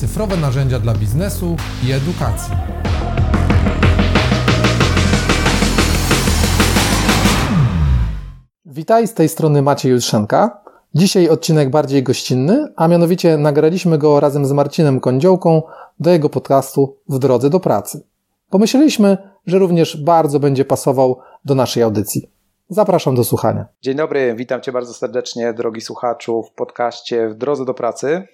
cyfrowe narzędzia dla biznesu i edukacji. Witaj, z tej strony Maciej Jutrzenka. Dzisiaj odcinek bardziej gościnny, a mianowicie nagraliśmy go razem z Marcinem Kądziołką do jego podcastu W drodze do pracy. Pomyśleliśmy, że również bardzo będzie pasował do naszej audycji. Zapraszam do słuchania. Dzień dobry, witam Cię bardzo serdecznie, drogi słuchaczu, w podcaście W drodze do pracy.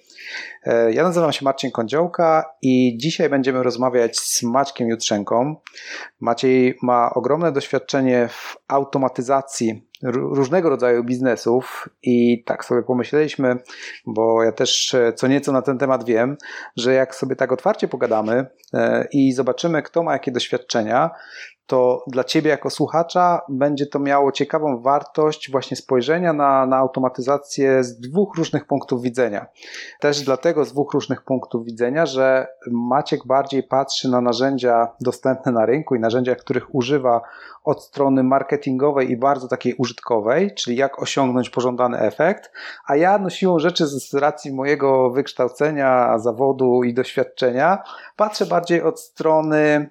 E, ja nazywam się Marcin Kądziołka i dzisiaj będziemy rozmawiać z Maćkiem Jutrzenką. Maciej ma ogromne doświadczenie w automatyzacji różnego rodzaju biznesów i tak sobie pomyśleliśmy, bo ja też e, co nieco na ten temat wiem, że jak sobie tak otwarcie pogadamy e, i zobaczymy, kto ma jakie doświadczenia, to dla Ciebie jako słuchacza będzie to miało ciekawą wartość właśnie spojrzenia na, na automatyzację z dwóch różnych punktów widzenia. Też dlatego z dwóch różnych punktów widzenia, że Maciek bardziej patrzy na narzędzia dostępne na rynku i narzędzia, których używa od strony marketingowej i bardzo takiej użytkowej, czyli jak osiągnąć pożądany efekt, a ja no siłą rzeczy z racji mojego wykształcenia, zawodu i doświadczenia patrzę bardziej od strony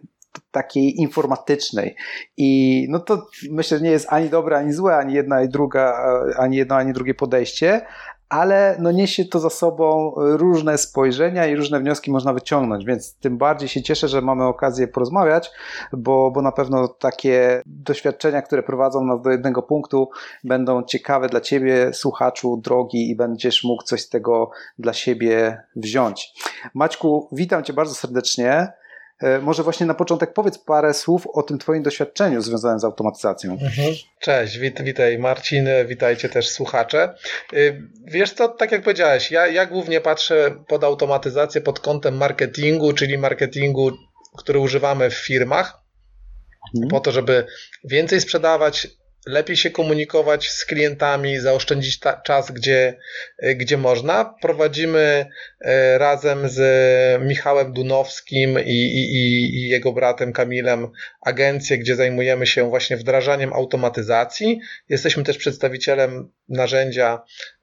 takiej informatycznej. I no to myślę, że nie jest ani dobre, ani złe, ani jedna i druga, ani jedno, ani drugie podejście, ale no niesie to za sobą różne spojrzenia i różne wnioski można wyciągnąć, więc tym bardziej się cieszę, że mamy okazję porozmawiać, bo, bo na pewno takie doświadczenia, które prowadzą nas do jednego punktu, będą ciekawe dla Ciebie, słuchaczu, drogi i będziesz mógł coś z tego dla siebie wziąć. Maćku, witam Cię bardzo serdecznie. E, może właśnie na początek powiedz parę słów o tym Twoim doświadczeniu związanym z automatyzacją. Mhm. Cześć, wit, witaj Marcin, witajcie też słuchacze. E, wiesz co, tak jak powiedziałeś, ja, ja głównie patrzę pod automatyzację pod kątem marketingu, czyli marketingu, który używamy w firmach, mhm. po to, żeby więcej sprzedawać, lepiej się komunikować z klientami, zaoszczędzić ta, czas, gdzie, e, gdzie można. Prowadzimy e, razem z Michałem Dunowskim i, i, i jego bratem Kamilem agencję, gdzie zajmujemy się właśnie wdrażaniem automatyzacji. Jesteśmy też przedstawicielem narzędzia,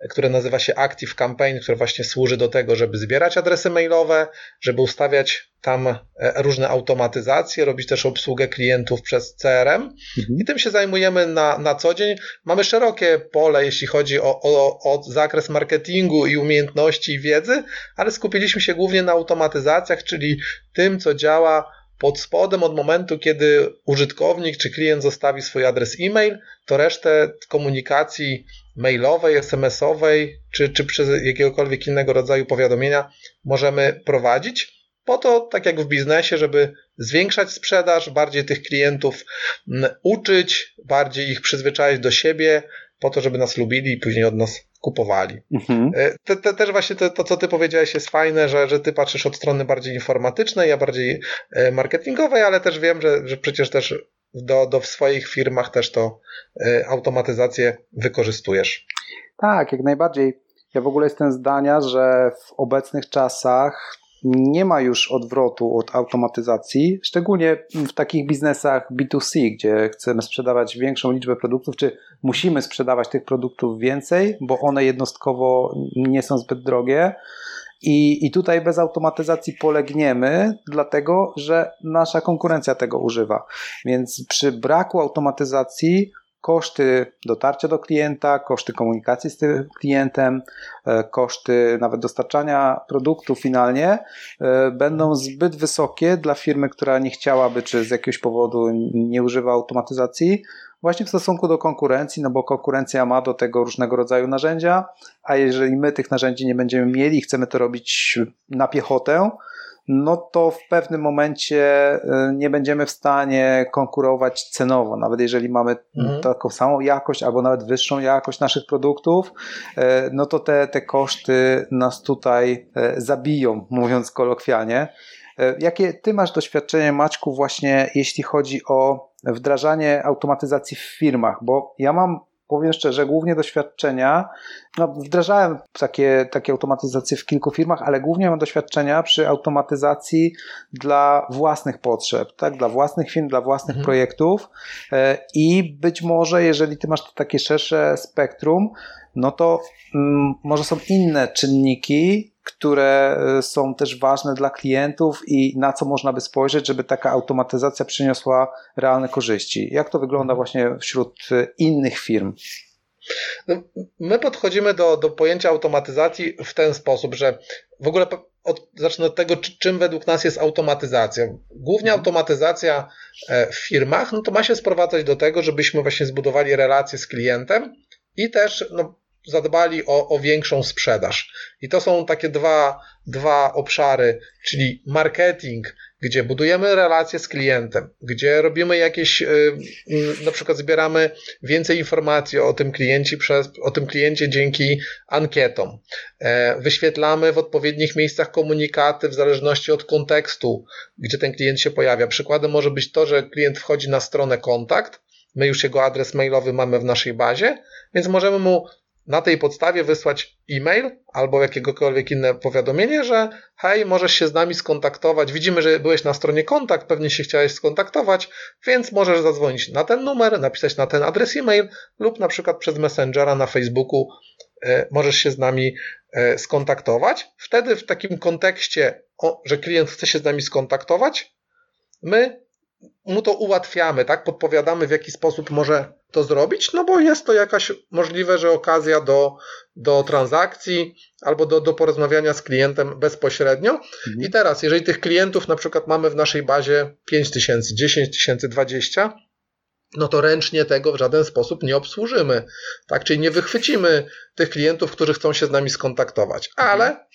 które nazywa się Active Campaign, które właśnie służy do tego, żeby zbierać adresy mailowe, żeby ustawiać tam e, różne automatyzacje, robić też obsługę klientów przez CRM mhm. i tym się zajmujemy na, na co dzień. Mamy szerokie pole, jeśli chodzi o, o, o zakres marketingu i umiejętności i wiedzy, ale skupiliśmy się głównie na automatyzacjach, czyli tym, co działa pod spodem od momentu, kiedy użytkownik czy klient zostawi swój adres e-mail, to resztę komunikacji mailowej, SMS-owej czy, czy przez jakiegokolwiek innego rodzaju powiadomienia możemy prowadzić po to, tak jak w biznesie, żeby zwiększać sprzedaż, bardziej tych klientów uczyć, bardziej ich przyzwyczaić do siebie, po to, żeby nas lubili i później od nas kupowali. Mhm. E, te, te, też właśnie to, to, co ty powiedziałeś jest fajne, że, że ty patrzysz od strony bardziej informatycznej, a bardziej e, marketingowej, ale też wiem, że, że przecież też do, do w swoich firmach też to e, automatyzację wykorzystujesz. Tak, jak najbardziej. Ja w ogóle jestem zdania, że w obecnych czasach nie ma już odwrotu od automatyzacji, szczególnie w takich biznesach B2C, gdzie chcemy sprzedawać większą liczbę produktów, czy musimy sprzedawać tych produktów więcej, bo one jednostkowo nie są zbyt drogie. I, I tutaj bez automatyzacji polegniemy, dlatego że nasza konkurencja tego używa. Więc przy braku automatyzacji koszty dotarcia do klienta, koszty komunikacji z tym klientem, e, koszty nawet dostarczania produktu finalnie e, będą zbyt wysokie dla firmy, która nie chciałaby, czy z jakiegoś powodu nie używa automatyzacji, właśnie w stosunku do konkurencji, no bo konkurencja ma do tego różnego rodzaju narzędzia, a jeżeli my tych narzędzi nie będziemy mieli i chcemy to robić na piechotę, no to w pewnym momencie y, nie będziemy w stanie konkurować cenowo. Nawet jeżeli mamy mhm. taką samą jakość albo nawet wyższą jakość naszych produktów, y, no to te, te koszty nas tutaj y, zabiją, mówiąc kolokwialnie. Jakie ty masz doświadczenie, Maćku, właśnie jeśli chodzi o wdrażanie automatyzacji w firmach? Bo ja mam powiem szczerze, głównie doświadczenia. No, wdrażałem takie, takie automatyzacje w kilku firmach, ale głównie mam doświadczenia przy automatyzacji dla własnych potrzeb, tak? dla własnych firm, dla własnych mhm. projektów. E, I być może, jeżeli ty masz takie szersze spektrum, no to mm, może są inne czynniki, które e, są też ważne dla klientów i na co można by spojrzeć, żeby taka automatyzacja przyniosła realne korzyści? Jak to wygląda właśnie wśród e, innych firm? No, my podchodzimy do, do pojęcia automatyzacji w ten sposób, że w ogóle od, zacznę od tego, czym według nas jest automatyzacja. Głównie mhm. automatyzacja e, w firmach, no to ma się sprowadzać do tego, żebyśmy właśnie zbudowali relacje z klientem i też no, zadbali o, o większą sprzedaż. I to są takie dwa, dwa obszary, czyli marketing, gdzie budujemy relacje z klientem, gdzie robimy jakieś, y, na przykład zbieramy więcej informacji o tym kliencie przez, o tym kliencie dzięki ankietom. E, wyświetlamy w odpowiednich miejscach komunikaty w zależności od kontekstu, gdzie ten klient się pojawia. Przykładem może być to, że klient wchodzi na stronę kontakt, my już jego adres mailowy mamy w naszej bazie, więc możemy mu na tej podstawie wysłać e-mail albo jakiegokolwiek inne powiadomienie, że hej, możesz się z nami skontaktować. Widzimy, że byłeś na stronie kontakt, pewnie się chciałeś skontaktować, więc możesz zadzwonić na ten numer, napisać na ten adres e-mail lub na przykład przez Messengera na Facebooku e, możesz się z nami e, skontaktować. Wtedy w takim kontekście, że klient chce się z nami skontaktować, my mu to ułatwiamy, tak? Podpowiadamy, w jaki sposób może to zrobić, no bo jest to jakaś możliwe, że okazja do, do transakcji albo do, do porozmawiania z klientem bezpośrednio. Mhm. I teraz, jeżeli tych klientów na przykład mamy w naszej bazie 5 tysięcy, 10 tysięcy, 20, no to ręcznie tego w żaden sposób nie obsłużymy. Tak? Czyli nie wychwycimy tych klientów, którzy chcą się z nami skontaktować, ale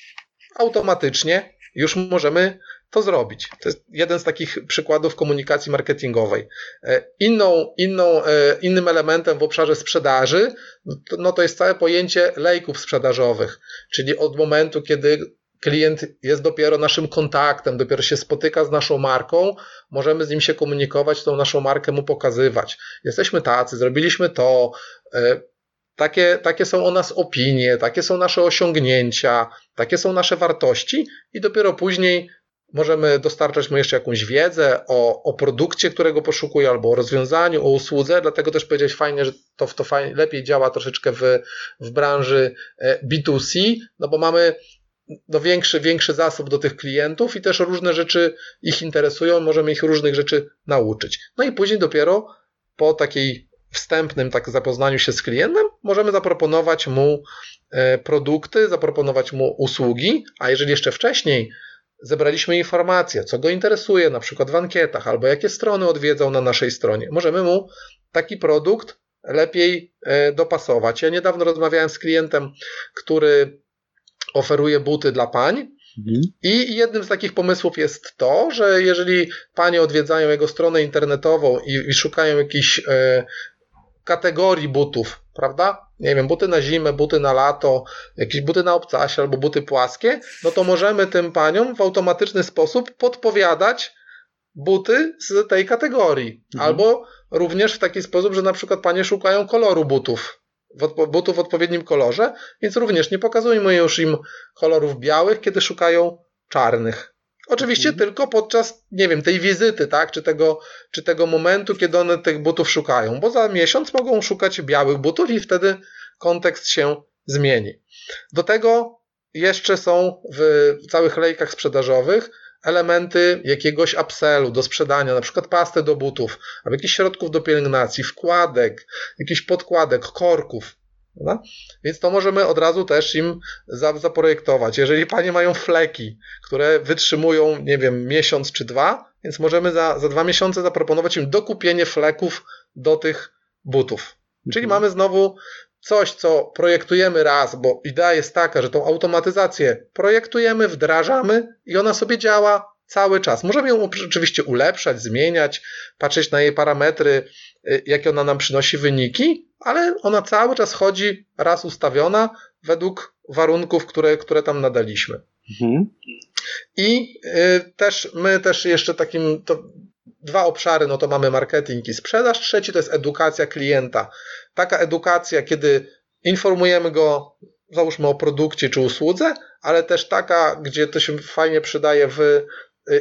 automatycznie już możemy to zrobić. To jest jeden z takich przykładów komunikacji marketingowej. E, inną, inną, e, innym elementem w obszarze sprzedaży no to jest całe pojęcie lejków sprzedażowych, czyli od momentu, kiedy klient jest dopiero naszym kontaktem, dopiero się spotyka z naszą marką, możemy z nim się komunikować, tą naszą markę mu pokazywać. Jesteśmy tacy, zrobiliśmy to, e, takie, takie są o nas opinie, takie są nasze osiągnięcia, takie są nasze wartości i dopiero później Możemy dostarczać mu jeszcze jakąś wiedzę o, o produkcie, którego poszukuje, albo o rozwiązaniu, o usłudze, dlatego też powiedzieć fajnie, że to, to fajnie, lepiej działa troszeczkę w, w branży e, B2C, no bo mamy no większy, większy zasób do tych klientów i też różne rzeczy ich interesują, możemy ich różnych rzeczy nauczyć. No i później dopiero po takiej wstępnym tak zapoznaniu się z klientem możemy zaproponować mu e, produkty, zaproponować mu usługi, a jeżeli jeszcze wcześniej zebraliśmy informacje, co go interesuje, na przykład w ankietach, albo jakie strony odwiedzał na naszej stronie. Możemy mu taki produkt lepiej e, dopasować. Ja niedawno rozmawiałem z klientem, który oferuje buty dla pań. Mhm. I jednym z takich pomysłów jest to, że jeżeli panie odwiedzają jego stronę internetową i, i szukają jakichś e, kategorii butów, prawda? Nie wiem, buty na zimę, buty na lato, jakieś buty na obcasie albo buty płaskie, no to możemy tym paniom w automatyczny sposób podpowiadać buty z tej kategorii. Mhm. Albo również w taki sposób, że na przykład panie szukają koloru butów, butów w odpowiednim kolorze, więc również nie pokazujmy już im kolorów białych, kiedy szukają czarnych. Oczywiście mhm. tylko podczas, nie wiem, tej wizyty, tak, czy tego, czy tego momentu, kiedy one tych butów szukają, bo za miesiąc mogą szukać białych butów i wtedy kontekst się zmieni. Do tego jeszcze są w całych lejkach sprzedażowych elementy jakiegoś upsellu do sprzedania, na przykład pasty do butów, albo jakichś środków do pielęgnacji, wkładek, jakichś podkładek, korków. Prawda? Więc to możemy od razu też im zaprojektować. Jeżeli panie mają fleki, które wytrzymują, nie wiem, miesiąc czy dwa, więc możemy za, za dwa miesiące zaproponować im dokupienie fleków do tych butów. Czyli mhm. mamy znowu coś, co projektujemy raz, bo idea jest taka, że tą automatyzację projektujemy, wdrażamy i ona sobie działa cały czas. Możemy ją oczywiście ulepszać, zmieniać, patrzeć na jej parametry, y, jakie ona nam przynosi wyniki, ale ona cały czas chodzi raz ustawiona według warunków, które, które tam nadaliśmy. Mhm. I y, też my też jeszcze takim dwa obszary, no to mamy marketing i sprzedaż, trzeci to jest edukacja klienta. Taka edukacja, kiedy informujemy go, załóżmy o produkcie czy usłudze, ale też taka, gdzie to się fajnie przydaje w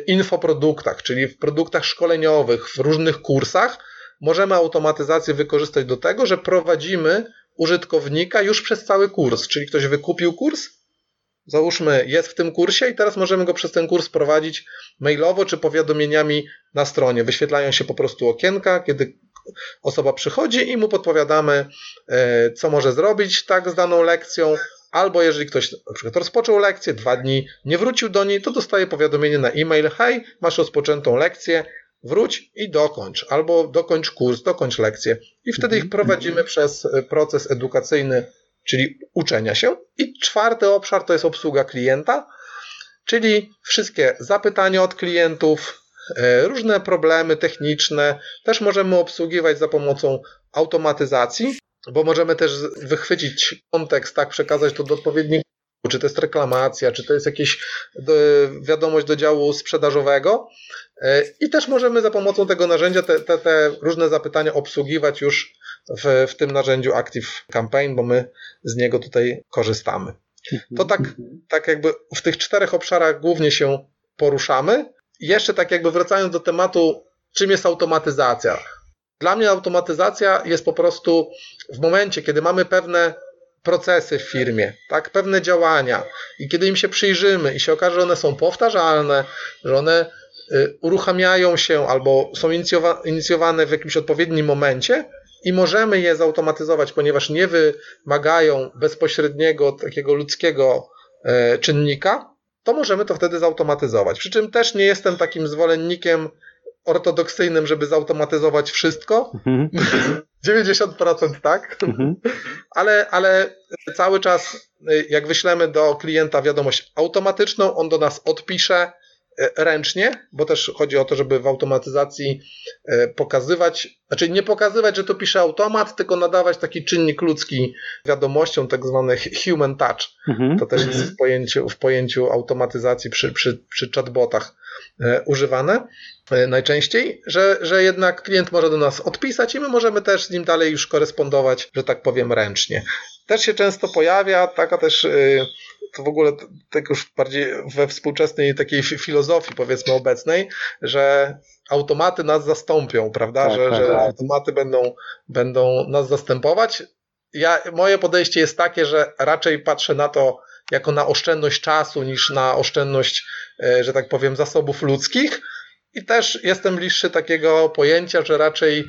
infoproduktach, czyli w produktach szkoleniowych, w różnych kursach, możemy automatyzację wykorzystać do tego, że prowadzimy użytkownika już przez cały kurs, czyli ktoś wykupił kurs, załóżmy, jest w tym kursie i teraz możemy go przez ten kurs prowadzić mailowo czy powiadomieniami na stronie. Wyświetlają się po prostu okienka, kiedy osoba przychodzi i mu podpowiadamy, e, co może zrobić tak z daną lekcją, albo jeżeli ktoś na przykład rozpoczął lekcję, dwa dni nie wrócił do niej, to dostaje powiadomienie na e-mail, hej, masz rozpoczętą lekcję, wróć i dokończ, albo dokończ kurs, dokończ lekcję. I wtedy ich prowadzimy przez e, proces edukacyjny, czyli uczenia się. I czwarty obszar to jest obsługa klienta, czyli wszystkie zapytania od klientów, e, różne problemy techniczne też możemy obsługiwać za pomocą automatyzacji, bo możemy też wychwycić kontekst, tak, przekazać to do odpowiedniego czy to jest reklamacja, czy to jest jakaś wiadomość do działu sprzedażowego. E, I też możemy za pomocą tego narzędzia te, te, te różne zapytania obsługiwać już w, w tym narzędziu Active Campaign, bo my z niego tutaj korzystamy. To tak, tak jakby w tych czterech obszarach głównie się poruszamy. Jeszcze tak jakby wracając do tematu, czym jest automatyzacja. Dla mnie automatyzacja jest po prostu w momencie, kiedy mamy pewne procesy w firmie, tak, pewne działania i kiedy im się przyjrzymy i się okaże, że one są powtarzalne, że one y, uruchamiają się albo są inicjowane w jakimś odpowiednim momencie i możemy je zautomatyzować, ponieważ nie wymagają bezpośredniego takiego ludzkiego e, czynnika, to możemy to wtedy zautomatyzować. Przy czym też nie jestem takim zwolennikiem ortodoksyjnym, żeby zautomatyzować wszystko. Mhm. 90% tak, mhm. ale, ale cały czas, jak wyślemy do klienta wiadomość automatyczną, on do nas odpisze ręcznie, bo też chodzi o to, żeby w automatyzacji e, pokazywać, znaczy nie pokazywać, że to pisze automat, tylko nadawać taki czynnik ludzki wiadomościom, tak zwany human touch. Mhm. To też jest w pojęciu, w pojęciu automatyzacji przy, przy, przy chatbotach e, używane. E, najczęściej, że, że jednak klient może do nas odpisać i my możemy też z nim dalej już korespondować, że tak powiem, ręcznie. Też się często pojawia taka też e, to w ogóle tak już bardziej we współczesnej takiej filozofii powiedzmy obecnej, że automaty nas zastąpią, prawda? Tak, że, tak, że tak. automaty będą, będą nas zastępować. Ja, moje podejście jest takie, że raczej patrzę na to jako na oszczędność czasu niż na oszczędność, e, że tak powiem, zasobów ludzkich i też jestem bliższy takiego pojęcia, że raczej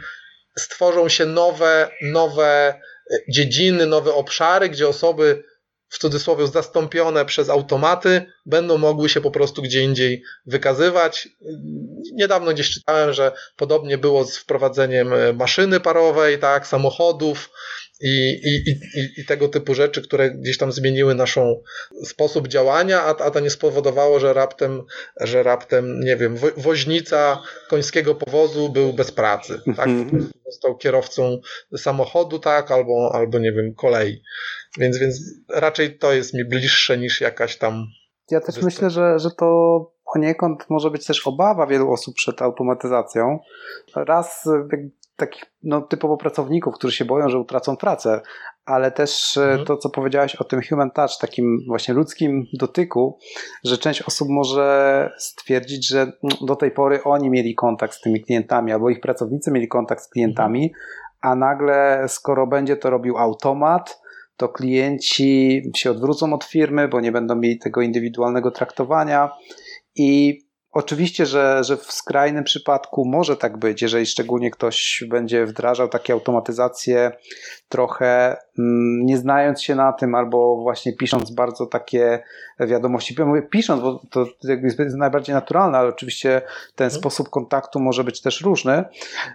stworzą się nowe, nowe e, dziedziny, nowe obszary, gdzie osoby w cudzysłowie zastąpione przez automaty będą mogły się po prostu gdzie indziej wykazywać. Niedawno gdzieś czytałem, że podobnie było z wprowadzeniem e, maszyny parowej, tak, samochodów, i, i, i, i tego typu rzeczy, które gdzieś tam zmieniły naszą sposób działania, a, a to nie spowodowało, że raptem, że raptem, nie wiem, woźnica końskiego powozu był bez pracy, tak? Mhm. Został kierowcą samochodu, tak, albo, albo nie wiem, kolei. Więc, więc raczej to jest mi bliższe niż jakaś tam. Ja też myślę, że, że to poniekąd może być też obawa wielu osób przed automatyzacją. Raz takich no, typowo pracowników, którzy się boją, że utracą pracę, ale też e, mhm. to, co powiedziałeś o tym human touch, takim właśnie ludzkim dotyku, że część osób może stwierdzić, że mm, do tej pory oni mieli kontakt z tymi klientami, albo ich pracownicy mieli kontakt z klientami, mhm. a nagle, skoro będzie to robił automat, to klienci się odwrócą od firmy, bo nie będą mieli tego indywidualnego traktowania i Oczywiście, że, że w skrajnym przypadku może tak być, jeżeli szczególnie ktoś będzie wdrażał takie automatyzacje trochę mm, nie znając się na tym, albo właśnie pisząc bardzo takie wiadomości. Mówię pisząc, bo to jest najbardziej naturalne, ale oczywiście ten mhm. sposób kontaktu może być też różny.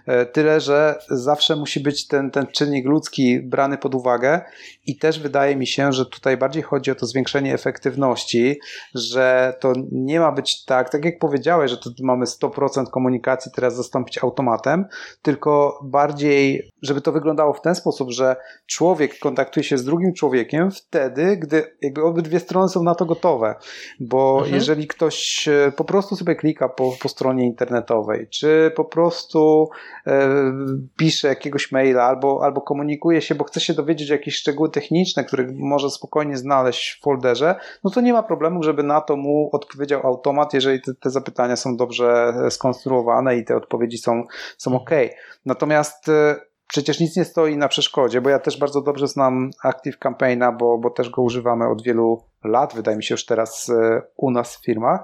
E, tyle, że zawsze musi być ten, ten czynnik ludzki brany pod uwagę i też wydaje mi się, że tutaj bardziej chodzi o to zwiększenie efektywności, że to nie ma być tak, tak jak powiedziałeś, że to mamy 100% komunikacji teraz zastąpić automatem, tylko bardziej, żeby to wyglądało w ten sposób, że człowiek kontaktuje się z drugim człowiekiem wtedy, gdy jakby obydwie strony są na to gotowe. Bo mhm. jeżeli ktoś e, po prostu sobie klika po, po stronie internetowej, czy po prostu e, pisze jakiegoś maila, albo, albo komunikuje się, bo chce się dowiedzieć jakieś szczegóły techniczne, które może spokojnie znaleźć w folderze, no to nie ma problemu, żeby na to mu odpowiedział automat, jeżeli te, te zapytania są dobrze skonstruowane i te odpowiedzi są, są ok. Natomiast e, przecież nic nie stoi na przeszkodzie, bo ja też bardzo dobrze znam Active Campaigna, bo, bo też go używamy od wielu lat, wydaje mi się już teraz e, u nas w firmach,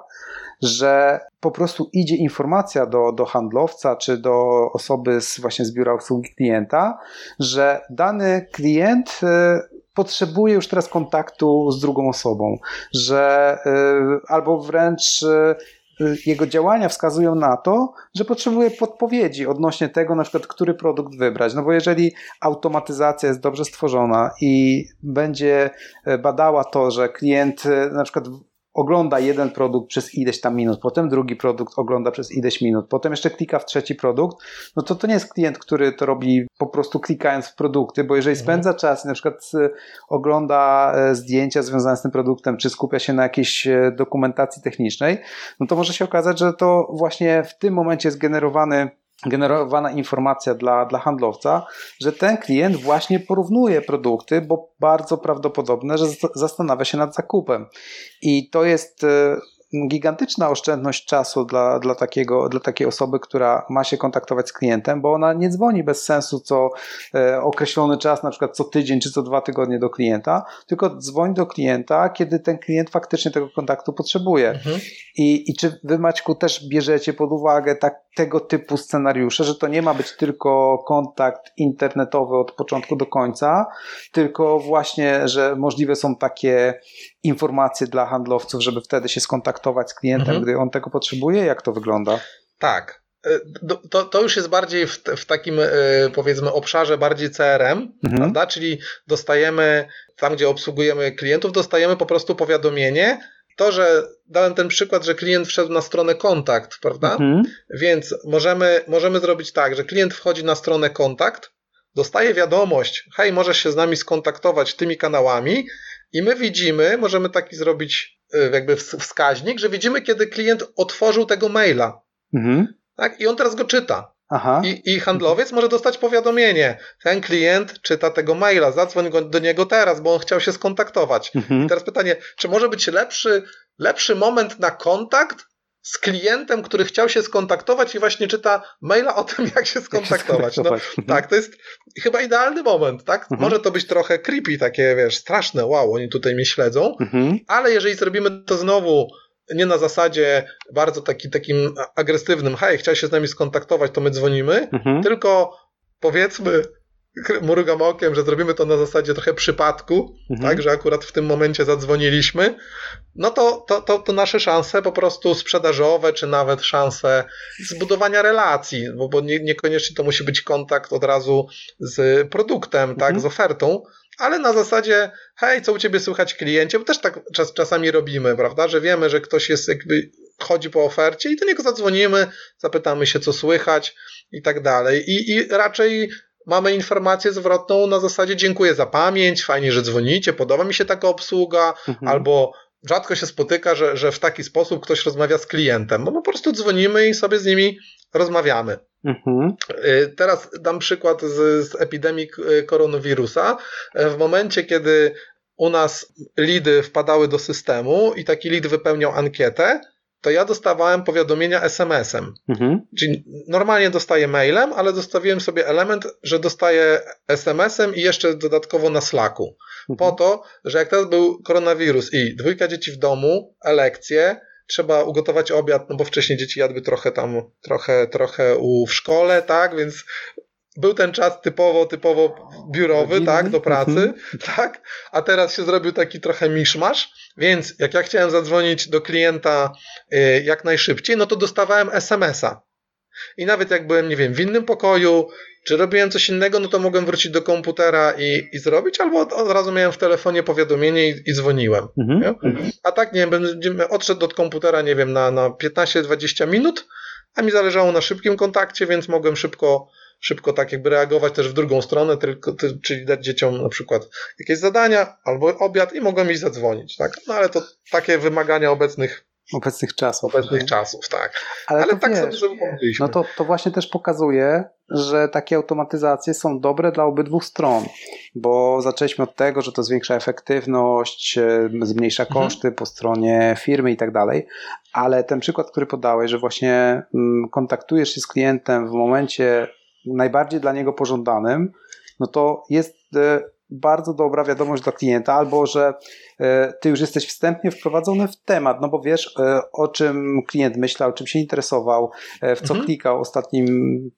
że po prostu idzie informacja do, do handlowca czy do osoby z, właśnie z biura obsługi klienta, że dany klient e, potrzebuje już teraz kontaktu z drugą osobą, że e, albo wręcz jego działania wskazują na to, że potrzebuje podpowiedzi odnośnie tego, na przykład, który produkt wybrać. No bo jeżeli automatyzacja jest dobrze stworzona i będzie badała to, że klient na przykład ogląda jeden produkt przez ileś tam minut, potem drugi produkt ogląda przez ileś minut, potem jeszcze klika w trzeci produkt, no to to nie jest klient, który to robi po prostu klikając w produkty, bo jeżeli mhm. spędza czas i na przykład e, ogląda e, zdjęcia związane z tym produktem, czy skupia się na jakiejś e, dokumentacji technicznej, no to może się okazać, że to właśnie w tym momencie jest generowany generowana informacja dla, dla handlowca, że ten klient właśnie porównuje produkty, bo bardzo prawdopodobne, że zastanawia się nad zakupem. I to jest e, gigantyczna oszczędność czasu dla, dla, takiego, dla takiej osoby, która ma się kontaktować z klientem, bo ona nie dzwoni bez sensu co e, określony czas, na przykład co tydzień czy co dwa tygodnie do klienta, tylko dzwoni do klienta, kiedy ten klient faktycznie tego kontaktu potrzebuje. Mhm. I, I czy wy, Maćku, też bierzecie pod uwagę tak, tego typu scenariusze, że to nie ma być tylko kontakt internetowy od początku do końca, tylko właśnie, że możliwe są takie informacje dla handlowców, żeby wtedy się skontaktować z klientem, mhm. gdy on tego potrzebuje? Jak to wygląda? Tak. E, to, to już jest bardziej w, w takim, e, powiedzmy, obszarze bardziej CRM, mhm. prawda? Czyli dostajemy, tam gdzie obsługujemy klientów, dostajemy po prostu powiadomienie, to, że dałem ten przykład, że klient wszedł na stronę kontakt, prawda? Mhm. Więc możemy, możemy zrobić tak, że klient wchodzi na stronę kontakt, dostaje wiadomość, hej, możesz się z nami skontaktować tymi kanałami i my widzimy, możemy taki zrobić y, jakby wskaźnik, że widzimy, kiedy klient otworzył tego maila. Mhm. Tak? I on teraz go czyta. I, I handlowiec może dostać powiadomienie. Ten klient czyta tego maila, zadzwoń go do niego teraz, bo on chciał się skontaktować. Mhm. I teraz pytanie, czy może być lepszy, lepszy moment na kontakt z klientem, który chciał się skontaktować i właśnie czyta maila o tym, jak się skontaktować. No, mhm. tak, to jest chyba idealny moment, tak? Mhm. Może to być trochę creepy, takie, wiesz, straszne, wow, oni tutaj mnie śledzą, mhm. ale jeżeli zrobimy to znowu nie na zasadzie bardzo taki, takim agresywnym, hej, chciałeś się z nami skontaktować, to my dzwonimy, mhm. tylko powiedzmy, mrugam okiem, że zrobimy to na zasadzie trochę przypadku, mhm. tak, że akurat w tym momencie zadzwoniliśmy, no to, to, to, to nasze szanse po prostu sprzedażowe, czy nawet szanse zbudowania relacji, bo, bo nie, niekoniecznie to musi być kontakt od razu z produktem, tak, mhm. tak, z ofertą, ale na zasadzie, hej, co u ciebie słychać kliencie, bo też tak czas, czasami robimy, prawda, że wiemy, że ktoś jest jakby, chodzi po ofercie i do niego zadzwonimy, zapytamy się, co słychać i tak dalej. I, i raczej mamy informację zwrotną na zasadzie dziękuję za pamięć, fajnie, że dzwonicie, podoba mi się taka obsługa, mhm. albo rzadko się spotyka, że, że w taki sposób ktoś rozmawia z klientem, bo po prostu dzwonimy i sobie z nimi rozmawiamy. Mhm. Y, teraz dam przykład z, z epidemii y, koronawirusa. W momencie, kiedy u nas lidy wpadały do systemu i taki lid wypełniał ankietę, to ja dostawałem powiadomienia SMS-em. Mhm. Czyli normalnie dostaję mailem, ale dostawiłem sobie element, że dostaję SMS-em i jeszcze dodatkowo na Slacku. Mhm. Po to, że jak teraz był koronawirus i dwójka dzieci w domu, lekcje, trzeba ugotować obiad, no bo wcześniej dzieci jadły trochę tam, trochę, trochę u, w szkole, tak, więc był ten czas typowo, typowo biurowy, tak, do pracy, mhm. tak, a teraz się zrobił taki trochę miszmasz, więc jak ja chciałem zadzwonić do klienta y, jak najszybciej, no to dostawałem SMS-a. I nawet jak byłem, nie wiem, w innym pokoju, czy robiłem coś innego, no to mogłem wrócić do komputera i, i zrobić, albo od, od razu miałem w telefonie powiadomienie i, i dzwoniłem. Mhm. A tak, nie wiem, odszedł od komputera, nie wiem, na, na 15-20 minut, a mi zależało na szybkim kontakcie, więc mogłem szybko szybko tak jakby reagować też w drugą stronę, tylko, czyli dać dzieciom na przykład jakieś zadania albo obiad i mogłem iść zadzwonić, tak? No ale to takie wymagania obecnych Obecnych czasów. Obecnych nie? czasów, tak. Ale, Ale tak wiesz, sobie No to, to właśnie też pokazuje, że takie automatyzacje są dobre dla obydwu stron, bo zaczęliśmy od tego, że to zwiększa efektywność, e, zmniejsza mhm. koszty mhm. po stronie firmy i tak dalej, ale ten przykład, który podałeś, że właśnie mm, kontaktujesz się z klientem w momencie najbardziej dla niego pożądanym, no to jest e, bardzo dobra wiadomość dla klienta, albo że ty już jesteś wstępnie wprowadzony w temat, no bo wiesz, e, o czym klient myślał, czym się interesował, e, w co Mhm. klikał ostatnim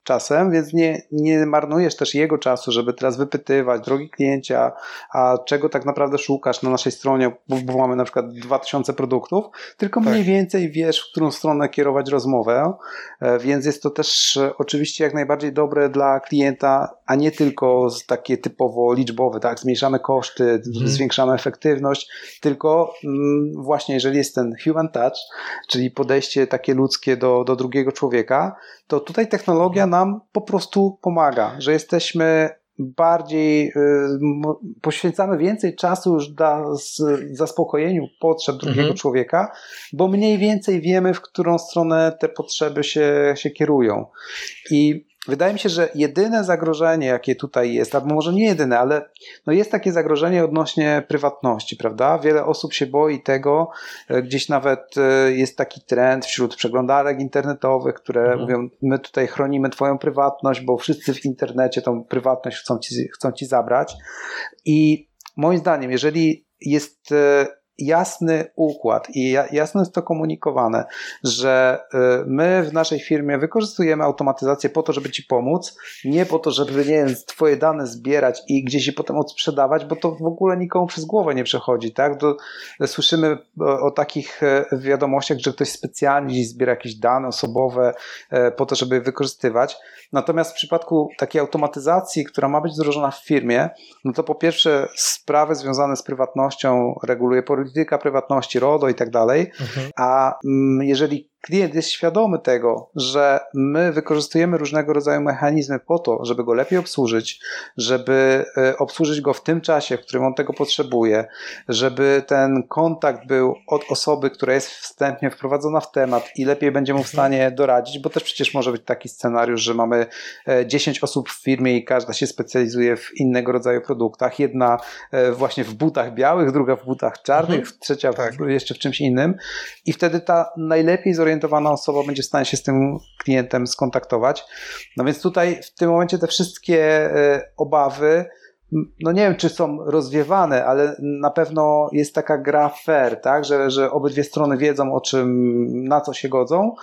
czasem, więc nie, nie marnujesz też jego czasu, żeby teraz wypytywać, drogi kliencia, a czego tak naprawdę szukasz na naszej stronie, bo, mamy na przykład 2000 produktów, tylko Tak. mniej więcej wiesz, w którą stronę kierować rozmowę, e, więc jest to też e, oczywiście jak najbardziej dobre dla klienta, a nie tylko takie typowo liczbowe, tak, zmniejszamy koszty, Mhm. zwiększamy efektywność, tylko mm, właśnie jeżeli jest ten human touch, czyli podejście takie ludzkie do, do drugiego człowieka, to tutaj technologia nam po prostu pomaga, że jesteśmy bardziej, y, poświęcamy więcej czasu już dla zaspokojeniu potrzeb drugiego Mhm. człowieka, bo mniej więcej wiemy, w którą stronę te potrzeby się, się kierują. I wydaje mi się, że jedyne zagrożenie, jakie tutaj jest, albo może nie jedyne, ale no jest takie zagrożenie odnośnie prywatności, prawda? Wiele osób się boi tego, e, gdzieś nawet e, jest taki trend wśród przeglądarek internetowych, które Mhm. mówią, my tutaj chronimy twoją prywatność, bo wszyscy w internecie tą prywatność chcą ci, chcą ci zabrać. I moim zdaniem, jeżeli jest e, jasny układ i ja- jasno jest to komunikowane, że e, my w naszej firmie wykorzystujemy automatyzację po to, żeby ci pomóc, nie po to, żeby nie wiem, twoje dane zbierać i gdzieś je potem odsprzedawać, bo to w ogóle nikomu przez głowę nie przechodzi, tak? Słyszymy o, takich e, wiadomościach, że ktoś specjalnie zbiera jakieś dane osobowe e, po to, żeby je wykorzystywać. Natomiast w przypadku takiej automatyzacji, która ma być wdrożona w firmie, no to po pierwsze sprawy związane z prywatnością reguluje polityka prywatności, RODO i tak dalej, Mhm. a mm, jeżeli klient jest świadomy tego, że my wykorzystujemy różnego rodzaju mechanizmy po to, żeby go lepiej obsłużyć, żeby e, obsłużyć go w tym czasie, w którym on tego potrzebuje, żeby ten kontakt był od osoby, która jest wstępnie wprowadzona w temat i lepiej będzie mu w stanie doradzić, bo też przecież może być taki scenariusz, że mamy e, 10 osób w firmie i każda się specjalizuje w innego rodzaju produktach. Jedna e, właśnie w butach białych, druga w butach czarnych, Mhm. trzecia w, Tak. jeszcze w czymś innym. I wtedy ta najlepiej zorientowana osoba będzie w stanie się z tym klientem skontaktować. No więc tutaj w tym momencie te wszystkie e, obawy, no nie wiem, czy są rozwiewane, ale na pewno jest taka gra fair, tak, że, że obydwie strony wiedzą o czym, na co się godzą.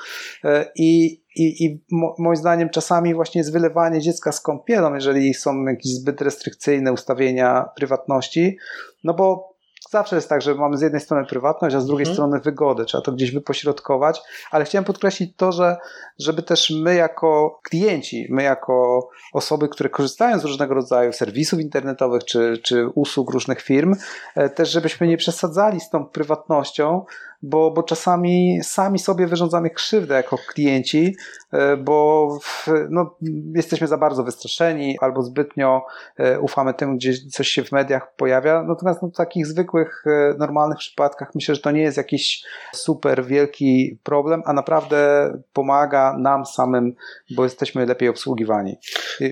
E, i, i, i mo, moim zdaniem czasami właśnie jest wylewanie dziecka z kąpielą, jeżeli są jakieś zbyt restrykcyjne ustawienia prywatności, no bo zawsze jest tak, że mamy z jednej strony prywatność, a z drugiej Mhm. strony wygodę. Trzeba to gdzieś wypośrodkować, ale chciałem podkreślić to, że żeby też my jako klienci, my jako osoby, które korzystają z różnego rodzaju serwisów internetowych czy, czy usług różnych firm, e, też żebyśmy nie przesadzali z tą prywatnością, bo, bo czasami sami sobie wyrządzamy krzywdę jako klienci, e, bo w, no, jesteśmy za bardzo wystraszeni albo zbytnio e, ufamy temu, gdzie coś się w mediach pojawia. Natomiast no, w takich zwykłych, e, normalnych przypadkach myślę, że to nie jest jakiś super wielki problem, a naprawdę pomaga nam samym, bo jesteśmy lepiej obsługiwani.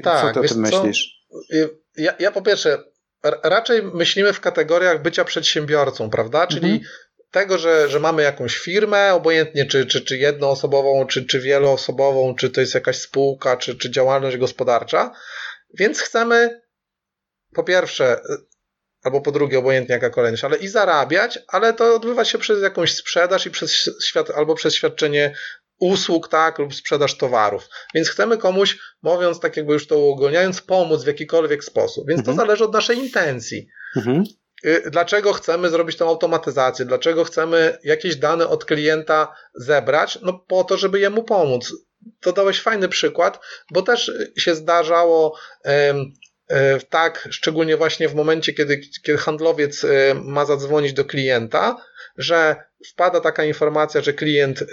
Tak, co ty o tym myślisz? Ja, ja po pierwsze, raczej myślimy w kategoriach bycia przedsiębiorcą, prawda? Czyli Mhm. Tego, że, że mamy jakąś firmę, obojętnie czy, czy, czy jednoosobową, czy, czy wieloosobową, czy to jest jakaś spółka, czy, czy działalność gospodarcza, więc chcemy po pierwsze, albo po drugie, obojętnie jaka kolejność, ale i zarabiać, ale to odbywa się przez jakąś sprzedaż i przez świat, albo przez świadczenie usług, tak, lub sprzedaż towarów. Więc chcemy komuś, mówiąc tak jakby już to uogólniając, pomóc w jakikolwiek sposób. Więc Mhm. to zależy od naszej intencji. Mhm. Y, Dlaczego chcemy zrobić tą automatyzację? Dlaczego chcemy jakieś dane od klienta zebrać? No po to, żeby jemu pomóc. To dałeś fajny przykład, bo też się zdarzało e, tak, szczególnie właśnie w momencie, kiedy, kiedy handlowiec e, ma zadzwonić do klienta, że wpada taka informacja, że klient e,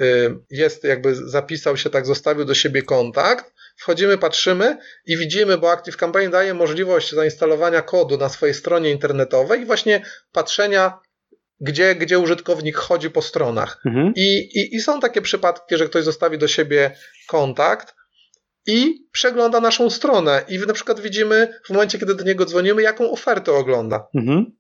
jest, jakby zapisał się, tak zostawił do siebie kontakt. Wchodzimy, patrzymy i widzimy, bo Active Campaign daje możliwość zainstalowania kodu na swojej stronie internetowej i właśnie patrzenia, gdzie, gdzie użytkownik chodzi po stronach. Mhm. I, i, I są takie przypadki, że ktoś zostawi do siebie kontakt i przegląda naszą stronę. I na przykład widzimy w momencie, kiedy do niego dzwonimy, jaką ofertę ogląda. Mhm.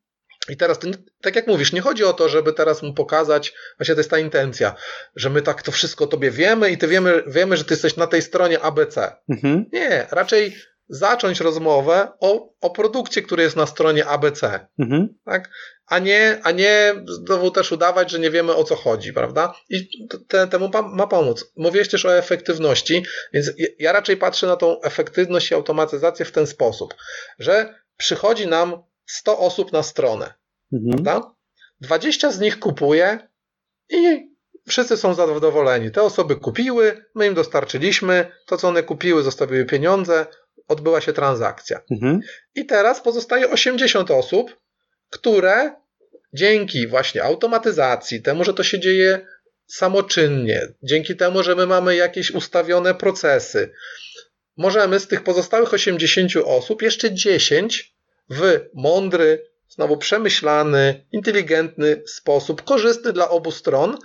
I teraz, to, tak jak mówisz, nie chodzi o to, żeby teraz mu pokazać, właśnie to jest ta intencja, że my tak to wszystko tobie wiemy i ty wiemy, wiemy że ty jesteś na tej stronie ABC. Mhm. Nie, raczej zacząć rozmowę o, o produkcie, który jest na stronie ABC. Mhm. Tak? A nie, a nie znowu też udawać, że nie wiemy o co chodzi, prawda? I te, temu ma, ma pomóc. Mówiłeś też o efektywności, więc ja raczej patrzę na tą efektywność i automatyzację w ten sposób, że przychodzi nam 100 osób na stronę, mhm. prawda? 20 z nich kupuje i wszyscy są zadowoleni. Te osoby kupiły, my im dostarczyliśmy, to co one kupiły, zostawiły pieniądze, odbyła się transakcja. Mhm. I teraz pozostaje 80 osób, które dzięki właśnie automatyzacji, temu, że to się dzieje samoczynnie, dzięki temu, że my mamy jakieś ustawione procesy, możemy z tych pozostałych 80 osób jeszcze 10 w mądry, znowu przemyślany, inteligentny sposób, korzystny dla obu stron,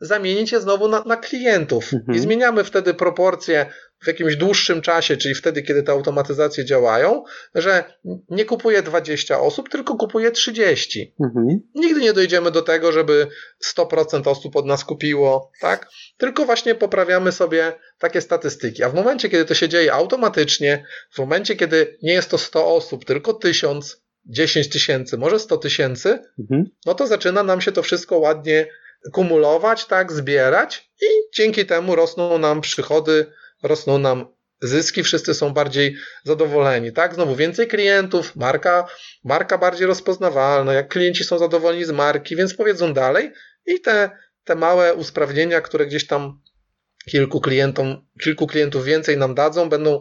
zamienić je znowu na, na klientów. Mhm. I zmieniamy wtedy proporcje w jakimś dłuższym czasie, czyli wtedy, kiedy te automatyzacje działają, że nie kupuje 20 osób, tylko kupuje 30. Mhm. Nigdy nie dojdziemy do tego, żeby 100% osób od nas kupiło, tak? Tylko właśnie poprawiamy sobie takie statystyki. A w momencie, kiedy to się dzieje automatycznie, w momencie, kiedy nie jest to 100 osób, tylko 1000, 10 tysięcy, może 100 tysięcy, mhm. no to zaczyna nam się to wszystko ładnie kumulować, tak, zbierać i dzięki temu rosną nam przychody, rosną nam zyski, wszyscy są bardziej zadowoleni, tak? Znowu więcej klientów, marka, marka bardziej rozpoznawalna, jak klienci są zadowoleni z marki, więc powiedzą dalej i te, te małe usprawnienia, które gdzieś tam kilku klientom, kilku klientów więcej nam dadzą, będą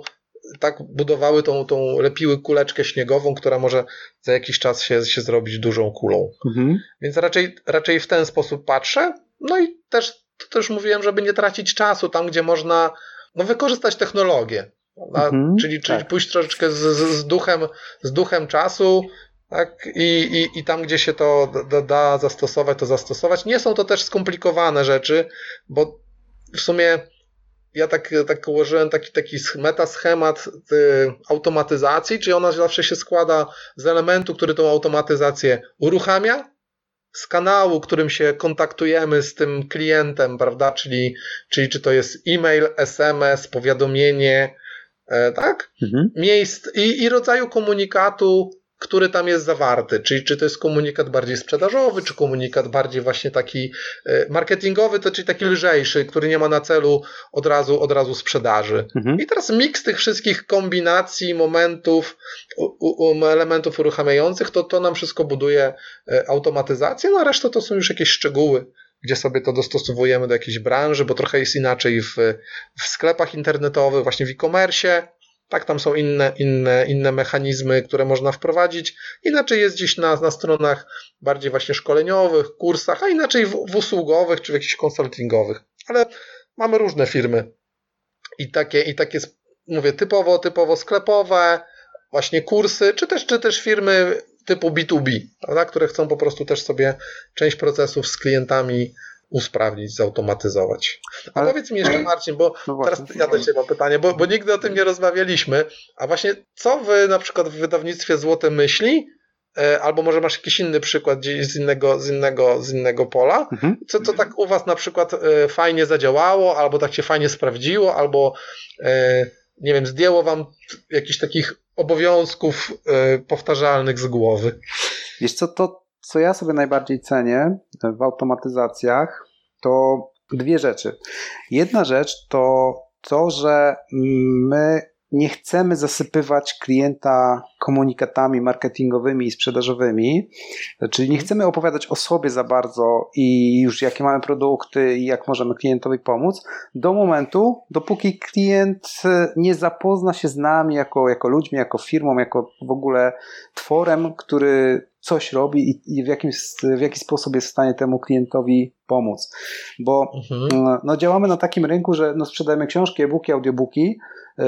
tak budowały tą, tą lepiły kuleczkę śniegową, która może za jakiś czas się, się zrobić dużą kulą. Mhm. Więc raczej, raczej w ten sposób patrzę. No i też, też mówiłem, żeby nie tracić czasu tam, gdzie można no, wykorzystać technologię. Mhm, czyli, czyli tak. pójść troszeczkę z, z, z, duchem, z duchem czasu, tak? I, i, I tam, gdzie się to da, da zastosować, to zastosować. Nie są to też skomplikowane rzeczy, bo w sumie ja tak, tak ułożyłem taki, taki metaschemat y, automatyzacji, czyli ona zawsze się składa z elementu, który tą automatyzację uruchamia, z kanału, którym się kontaktujemy z tym klientem, prawda? Czyli, czyli czy to jest e-mail, SMS, powiadomienie, e, tak? Mhm. Miejsc i, i rodzaju komunikatu, który tam jest zawarty. Czyli czy to jest komunikat bardziej sprzedażowy, czy komunikat bardziej właśnie taki e, marketingowy, to czyli taki lżejszy, który nie ma na celu od razu, od razu sprzedaży. Mhm. I teraz miks tych wszystkich kombinacji, momentów, elementów uruchamiających, to, to nam wszystko buduje e, automatyzację, no a reszta to są już jakieś szczegóły gdzie sobie to dostosowujemy do jakiejś branży, bo trochę jest inaczej w, w sklepach internetowych, właśnie w e-commerce, tak, tam są inne, inne, inne mechanizmy, które można wprowadzić. Inaczej jest gdzieś na, na stronach bardziej właśnie szkoleniowych, kursach, a inaczej w, w usługowych czy w jakichś konsultingowych. Ale mamy różne firmy i takie, i takie mówię, typowo, typowo sklepowe, właśnie kursy, czy też, czy też firmy typu B2B, prawda, które chcą po prostu też sobie część procesów z klientami usprawnić, zautomatyzować. A Ale... powiedz mi jeszcze Marcin, bo no teraz ja do Ciebie mam pytanie, bo, bo nigdy o tym nie rozmawialiśmy, a właśnie co Wy na przykład w wydawnictwie Złote Myśli e, albo może masz jakiś inny przykład gdzieś z innego, z innego, z innego pola, mhm. co to tak u Was na przykład e, fajnie zadziałało, albo tak się fajnie sprawdziło, albo e, nie wiem, zdjęło Wam jakichś takich obowiązków powtarzalnych z głowy. Wiesz co, to co ja sobie najbardziej cenię w automatyzacjach, to dwie rzeczy. Jedna rzecz to to, że my nie chcemy zasypywać klienta komunikatami marketingowymi i sprzedażowymi, czyli nie chcemy opowiadać o sobie za bardzo i już jakie mamy produkty i jak możemy klientowi pomóc, do momentu, dopóki klient nie zapozna się z nami jako, jako ludźmi, jako firmą, jako w ogóle tworem, który coś robi i, w, jakim, w jaki sposób jest w stanie temu klientowi pomóc. Bo mhm. no, działamy na takim rynku, że no, sprzedajemy książki, e-booki, audiobooki, yy,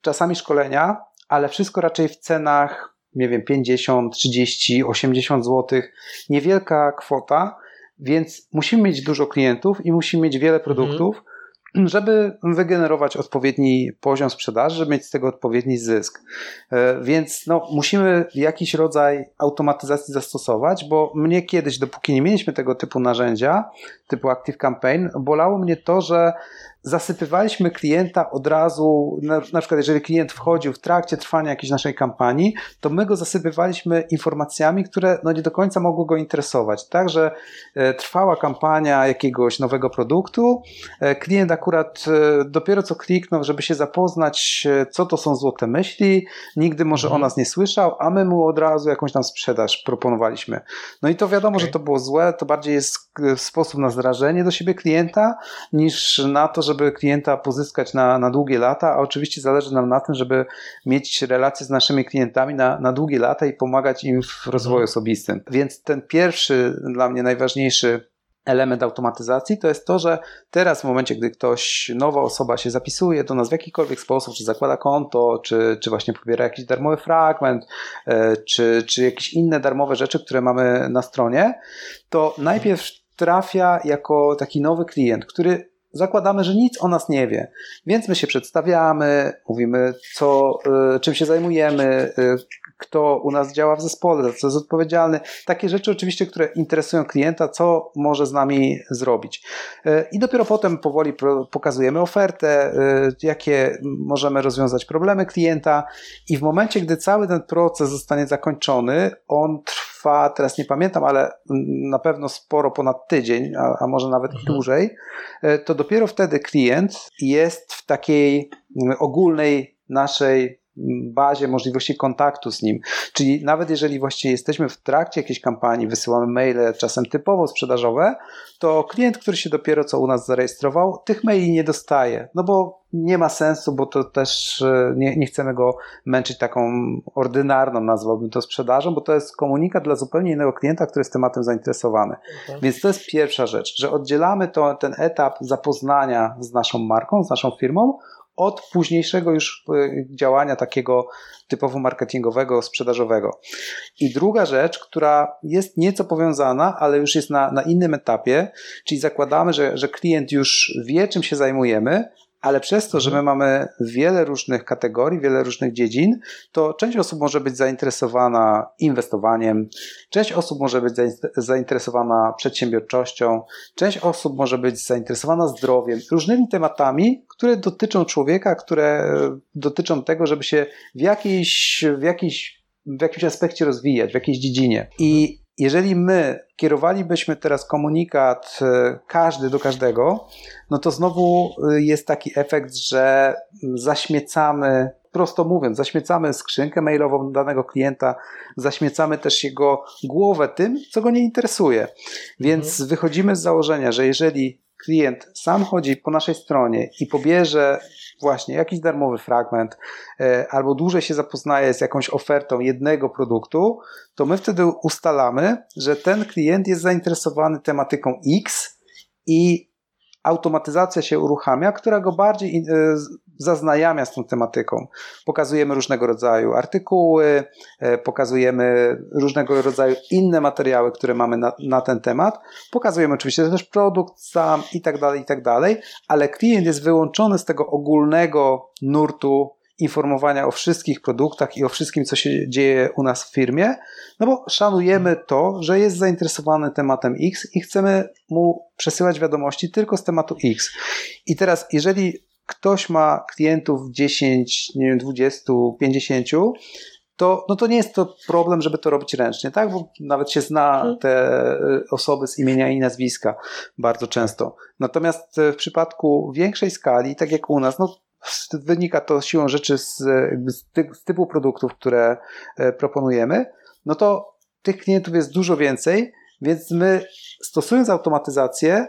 czasami szkolenia, ale wszystko raczej w cenach, nie wiem, 50, 30, 80 zł. Niewielka kwota, więc musimy mieć dużo klientów i musimy mieć wiele produktów. Mhm żeby wygenerować odpowiedni poziom sprzedaży, żeby mieć z tego odpowiedni zysk. E, więc no, musimy jakiś rodzaj automatyzacji zastosować, bo mnie kiedyś, dopóki nie mieliśmy tego typu narzędzia, typu Active Campaign, bolało mnie to, że zasypywaliśmy klienta od razu, na, na, przykład jeżeli klient wchodził w trakcie trwania jakiejś naszej kampanii, to my go zasypywaliśmy informacjami, które no nie do końca mogły go interesować. Także e, trwała kampania jakiegoś nowego produktu, e, klient akurat e, dopiero co kliknął, żeby się zapoznać, e, co to są złote myśli, nigdy może mhm. o nas nie słyszał, a my mu od razu jakąś tam sprzedaż proponowaliśmy. No i to wiadomo, okay. że to było złe, to bardziej jest e, sposób na zrażenie do siebie klienta, niż na to, że żeby klienta pozyskać na, na długie lata, a oczywiście zależy nam na tym, żeby mieć relacje z naszymi klientami na, na długie lata i pomagać im w rozwoju mhm. osobistym. Więc ten pierwszy, dla mnie najważniejszy element automatyzacji to jest to, że teraz w momencie, gdy ktoś, nowa osoba się zapisuje do nas w jakikolwiek sposób, czy zakłada konto, czy, czy właśnie pobiera jakiś darmowy fragment, e, czy, czy jakieś inne darmowe rzeczy, które mamy na stronie, to najpierw trafia jako taki nowy klient, który zakładamy, że nic o nas nie wie. Więc my się przedstawiamy, mówimy, co, y, czym się zajmujemy, y, kto u nas działa w zespole, za co jest odpowiedzialny. Takie rzeczy oczywiście, które interesują klienta, co może z nami zrobić. Y, I dopiero potem powoli pokazujemy ofertę, jakie możemy rozwiązać problemy klienta i w momencie, gdy cały ten proces zostanie zakończony, on trwa trwa, teraz nie pamiętam, ale na pewno sporo ponad tydzień, a, a może nawet mhm. dłużej, e, to dopiero wtedy klient jest w takiej ogólnej naszej bazie możliwości kontaktu z nim. Czyli nawet jeżeli właściwie jesteśmy w trakcie jakiejś kampanii, wysyłamy maile czasem typowo sprzedażowe, to klient, który się dopiero co u nas zarejestrował, tych maili nie dostaje. No bo nie ma sensu, bo to też e, nie, nie chcemy go męczyć taką ordynarną, nazwałbym to sprzedażą, bo to jest komunikat dla zupełnie innego klienta, który jest tematem zainteresowany. Okay. Więc to jest pierwsza rzecz, że oddzielamy to, ten etap zapoznania z naszą marką, z naszą firmą od późniejszego już e, działania takiego typowo marketingowego, sprzedażowego. I druga rzecz, która jest nieco powiązana, ale już jest na, na innym etapie, czyli zakładamy, że, że klient już wie, czym się zajmujemy, ale przez to, że my mhm. mamy wiele różnych kategorii, wiele różnych dziedzin, to część osób może być zainteresowana inwestowaniem, część osób może być zainteresowana przedsiębiorczością, część osób może być zainteresowana zdrowiem, różnymi tematami, które dotyczą człowieka, które dotyczą tego, żeby się w jakiejś, w jakiejś w jakimś aspekcie rozwijać, w jakiejś dziedzinie. I jeżeli my kierowalibyśmy teraz komunikat e, każdy do każdego, no to znowu e, jest taki efekt, że zaśmiecamy, prosto mówiąc, zaśmiecamy skrzynkę mailową danego klienta, zaśmiecamy też jego głowę tym, co go nie interesuje. Więc mhm. wychodzimy z założenia, że jeżeli klient sam chodzi po naszej stronie i pobierze właśnie jakiś darmowy fragment e, albo dłużej się zapoznaje z jakąś ofertą jednego produktu, to my wtedy ustalamy, że ten klient jest zainteresowany tematyką X i automatyzacja się uruchamia, która go bardziej e, zaznajamia z tą tematyką. Pokazujemy różnego rodzaju artykuły, e, pokazujemy różnego rodzaju inne materiały, które mamy na, na ten temat. Pokazujemy oczywiście też produkt sam i tak dalej, i tak dalej, ale klient jest wyłączony z tego ogólnego nurtu informowania o wszystkich produktach i o wszystkim, co się dzieje u nas w firmie, no bo szanujemy to, że jest zainteresowany tematem X i chcemy mu przesyłać wiadomości tylko z tematu X. I teraz, jeżeli ktoś ma klientów 10, nie wiem, 20, 50, to, no to nie jest to problem, żeby to robić ręcznie, tak? Bo nawet się zna mhm. te y, osoby z imienia i nazwiska bardzo często. Natomiast w przypadku większej skali, tak jak u nas, no wynika to siłą rzeczy z, z typu produktów, które proponujemy, no to tych klientów jest dużo więcej, więc my stosując automatyzację,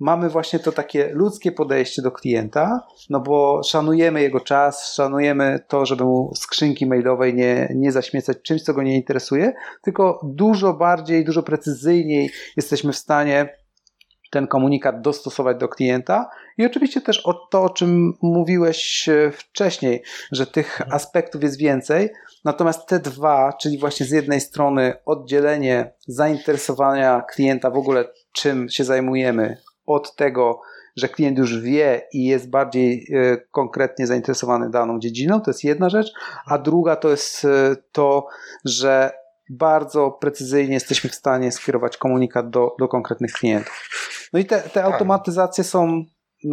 mamy właśnie to takie ludzkie podejście do klienta, no bo szanujemy jego czas, szanujemy to, żeby mu skrzynki mailowej nie, nie zaśmiecać czymś, co go nie interesuje, tylko dużo bardziej, dużo precyzyjniej jesteśmy w stanie ten komunikat dostosować do klienta. I oczywiście też o to, o czym mówiłeś e, wcześniej, że tych aspektów jest więcej, natomiast te dwa, czyli właśnie z jednej strony oddzielenie zainteresowania klienta w ogóle czym się zajmujemy od tego, że klient już wie i jest bardziej e, konkretnie zainteresowany daną dziedziną, to jest jedna rzecz, a druga to jest e, to, że bardzo precyzyjnie jesteśmy w stanie skierować komunikat do, do konkretnych klientów. No i te, te Tak. automatyzacje są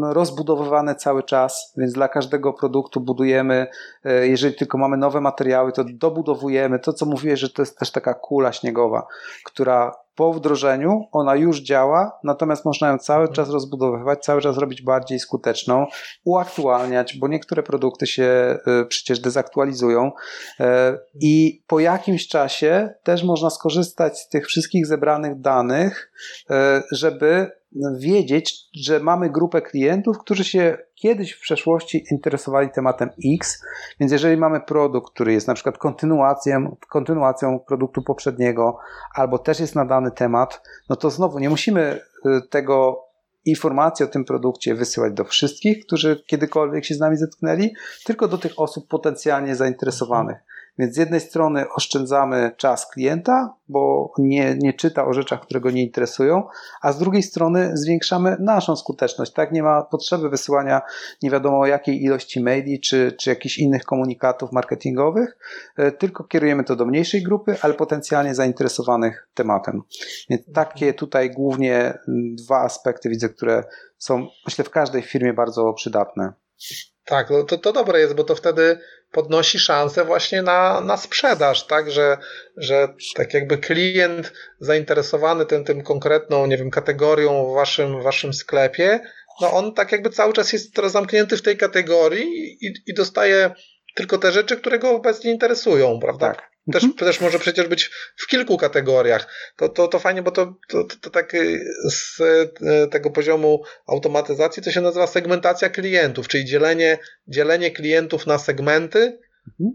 rozbudowywane cały czas, więc dla każdego produktu budujemy, e, jeżeli tylko mamy nowe materiały, to dobudowujemy. To, co mówiłeś, że to jest też taka kula śniegowa, która po wdrożeniu ona już działa, natomiast można ją cały czas rozbudowywać, cały czas robić bardziej skuteczną, uaktualniać, bo niektóre produkty się e, przecież dezaktualizują e, i po jakimś czasie też można skorzystać z tych wszystkich zebranych danych, e, żeby wiedzieć, że mamy grupę klientów, którzy się kiedyś w przeszłości interesowali tematem X, więc jeżeli mamy produkt, który jest na przykład kontynuacją, kontynuacją produktu poprzedniego, albo też jest na dany temat, no to znowu nie musimy y, tego informacji o tym produkcie wysyłać do wszystkich, którzy kiedykolwiek się z nami zetknęli, tylko do tych osób potencjalnie zainteresowanych. Więc z jednej strony oszczędzamy czas klienta, bo nie, nie czyta o rzeczach, które go nie interesują, a z drugiej strony zwiększamy naszą skuteczność. Tak, nie ma potrzeby wysyłania nie wiadomo jakiej ilości maili czy, czy jakichś innych komunikatów marketingowych, e, tylko kierujemy to do mniejszej grupy, ale potencjalnie zainteresowanych tematem. Więc takie tutaj głównie dwa aspekty widzę, które są myślę w każdej firmie bardzo przydatne. Tak, no to, to dobre jest, bo to wtedy podnosi szansę właśnie na, na sprzedaż, tak, że, że tak jakby klient zainteresowany tym, tym konkretną, nie wiem, kategorią w waszym, waszym sklepie, no on tak jakby cały czas jest teraz zamknięty w tej kategorii i, i dostaje tylko te rzeczy, które go obecnie interesują, prawda? Tak. Też, też może przecież być w kilku kategoriach. To, to, to fajnie, bo to, to, to, tak y, z y, tego poziomu automatyzacji to się nazywa segmentacja klientów, czyli dzielenie, dzielenie klientów na segmenty.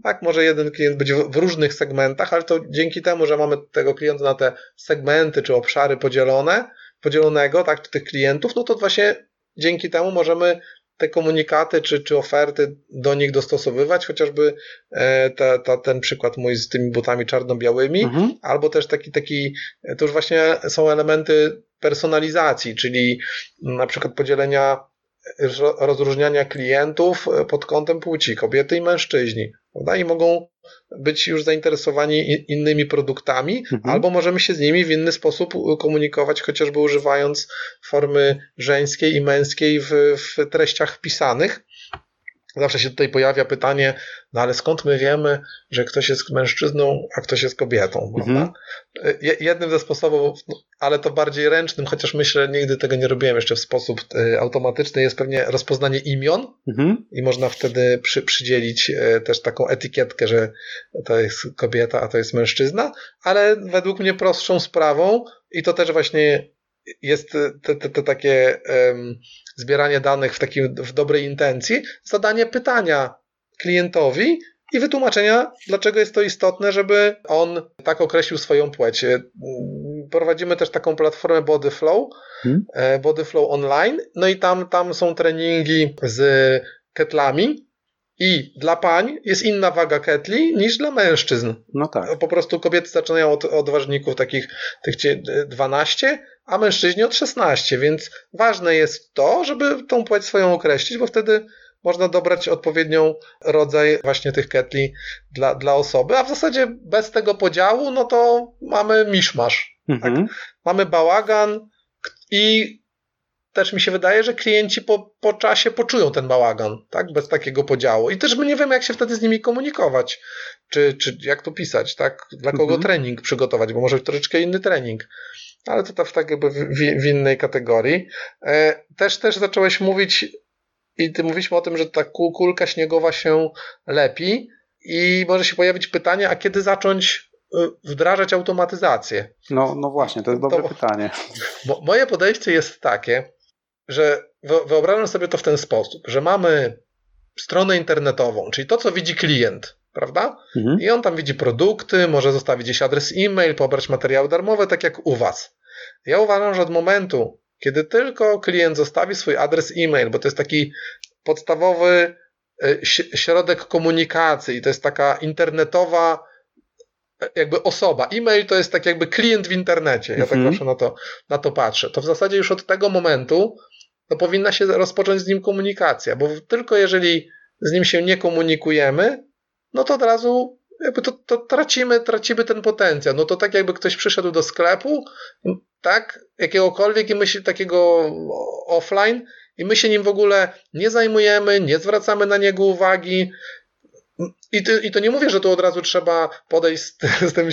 Tak, może jeden klient być w, w różnych segmentach, ale to dzięki temu, że mamy tego klienta na te segmenty czy obszary podzielone, podzielonego, tak, tych klientów, no to właśnie dzięki temu możemy te komunikaty czy, czy oferty do nich dostosowywać, chociażby e, ta, ta, ten przykład mój z tymi butami czarno-białymi, Mhm. albo też taki, taki, to już właśnie są elementy personalizacji, czyli na przykład podzielenia, ro- rozróżniania klientów pod kątem płci, kobiety i mężczyźni, prawda? I mogą być już zainteresowani innymi produktami, Mhm. albo możemy się z nimi w inny sposób komunikować, chociażby używając formy żeńskiej i męskiej w, w treściach wpisanych. Zawsze się tutaj pojawia pytanie, no ale skąd my wiemy, że ktoś jest mężczyzną, a ktoś jest kobietą? Je- Jednym ze sposobów, ale to bardziej ręcznym, chociaż myślę, nigdy tego nie robiłem jeszcze w sposób e, automatyczny, jest pewnie rozpoznanie imion Mhm. i można wtedy przy, przydzielić e, też taką etykietkę, że to jest kobieta, a to jest mężczyzna, ale według mnie prostszą sprawą i to też właśnie jest te, te, te takie em, zbieranie danych w takim w dobrej intencji, zadanie pytania klientowi i wytłumaczenia, dlaczego jest to istotne, żeby on tak określił swoją płeć. E, Prowadzimy też taką platformę Bodyflow, Hmm. e, Bodyflow Online, no i tam, tam są treningi z ketlami i dla pań jest inna waga ketli niż dla mężczyzn. No tak. Po prostu kobiety zaczynają od, od ważników takich tych cie- 12, a mężczyźni od 16, więc ważne jest to, żeby tą płeć swoją określić, bo wtedy można dobrać odpowiednią rodzaj właśnie tych ketli dla, dla osoby, a w zasadzie bez tego podziału, no to mamy miszmasz. Mhm. Mamy bałagan i też mi się wydaje, że klienci po, po czasie poczują ten bałagan, tak? Bez takiego podziału. I też my nie wiemy, jak się wtedy z nimi komunikować. Czy, czy jak to pisać, tak? Dla kogo Mhm. trening przygotować, bo może troszeczkę inny trening. Ale to tak, tak jakby w, w, innej kategorii. E, też, też zacząłeś mówić i ty mówiliśmy o tym, że ta ku- kulka śniegowa się lepi i może się pojawić pytanie, a kiedy zacząć y, wdrażać automatyzację? No, no właśnie, to jest dobre To- pytanie. Bo moje podejście jest takie, że wyo- wyobrażam sobie to w ten sposób, że mamy stronę internetową, czyli to, co widzi klient, prawda? Mhm. I on tam widzi produkty, może zostawić gdzieś adres e-mail, pobrać materiały darmowe, tak jak u Was. Ja uważam, że od momentu, kiedy tylko klient zostawi swój adres e-mail, bo to jest taki podstawowy ś- środek komunikacji, to jest taka internetowa e, jakby osoba. E-mail to jest tak jakby klient w internecie. Ja tak Mhm. zawsze na to, na to patrzę. To w zasadzie już od tego momentu no powinna się rozpocząć z nim komunikacja, bo tylko jeżeli z nim się nie komunikujemy, no to od razu jakby to, to tracimy, tracimy ten potencjał. No to tak jakby ktoś przyszedł do sklepu, tak, jakiegokolwiek i myśli takiego offline i my się nim w ogóle nie zajmujemy, nie zwracamy na niego uwagi, i, ty, I to nie mówię, że tu od razu trzeba podejść z, z, tym,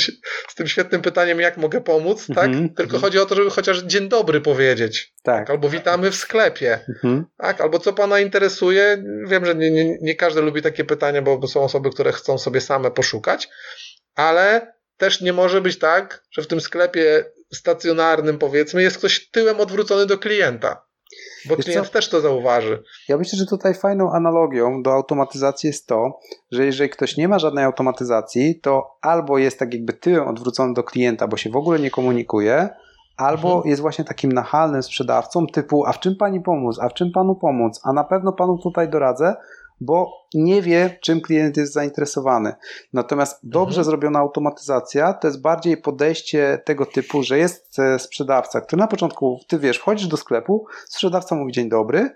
z tym świetnym pytaniem, jak mogę pomóc, tak? Mm -hmm. Tylko chodzi o to, żeby chociaż dzień dobry powiedzieć. Tak. Albo witamy w sklepie. Mm -hmm. Tak? Albo co pana interesuje. Wiem, że nie, nie, nie każdy lubi takie pytania, bo są osoby, które chcą sobie same poszukać, ale też nie może być tak, że w tym sklepie stacjonarnym, powiedzmy, jest ktoś tyłem odwrócony do klienta. Bo Wiesz klient co? też to zauważy. Ja myślę, że tutaj fajną analogią do automatyzacji jest to, że jeżeli ktoś nie ma żadnej automatyzacji, to albo jest tak jakby tyłem odwrócony do klienta, bo się w ogóle nie komunikuje, albo mhm. jest właśnie takim nachalnym sprzedawcą typu, a w czym pani pomóc, a w czym panu pomóc, a na pewno panu tutaj doradzę, bo nie wie, czym klient jest zainteresowany. Natomiast dobrze mhm. zrobiona automatyzacja to jest bardziej podejście tego typu, że jest e, sprzedawca, który na początku, ty wiesz, wchodzisz do sklepu, sprzedawca mówi dzień dobry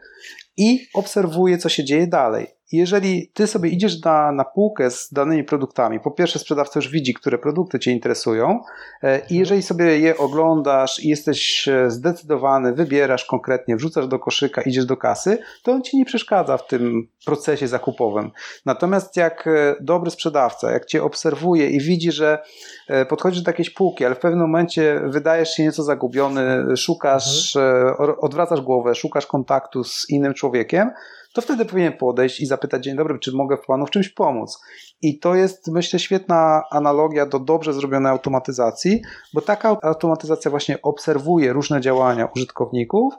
i obserwuje, co się dzieje dalej jeżeli ty sobie idziesz na, na półkę z danymi produktami, po pierwsze sprzedawca już widzi, które produkty cię interesują e, i jeżeli sobie je oglądasz i jesteś e, zdecydowany, wybierasz konkretnie, wrzucasz do koszyka, idziesz do kasy, to on ci nie przeszkadza w tym procesie zakupowym. Natomiast jak e, dobry sprzedawca, jak cię obserwuje i widzi, że podchodzisz do jakiejś półki, ale w pewnym momencie wydajesz się nieco zagubiony, szukasz, mhm. odwracasz głowę, szukasz kontaktu z innym człowiekiem, to wtedy powinien podejść i zapytać, dzień dobry, czy mogę panu w czymś pomóc? I to jest, myślę, świetna analogia do dobrze zrobionej automatyzacji, bo taka automatyzacja właśnie obserwuje różne działania użytkowników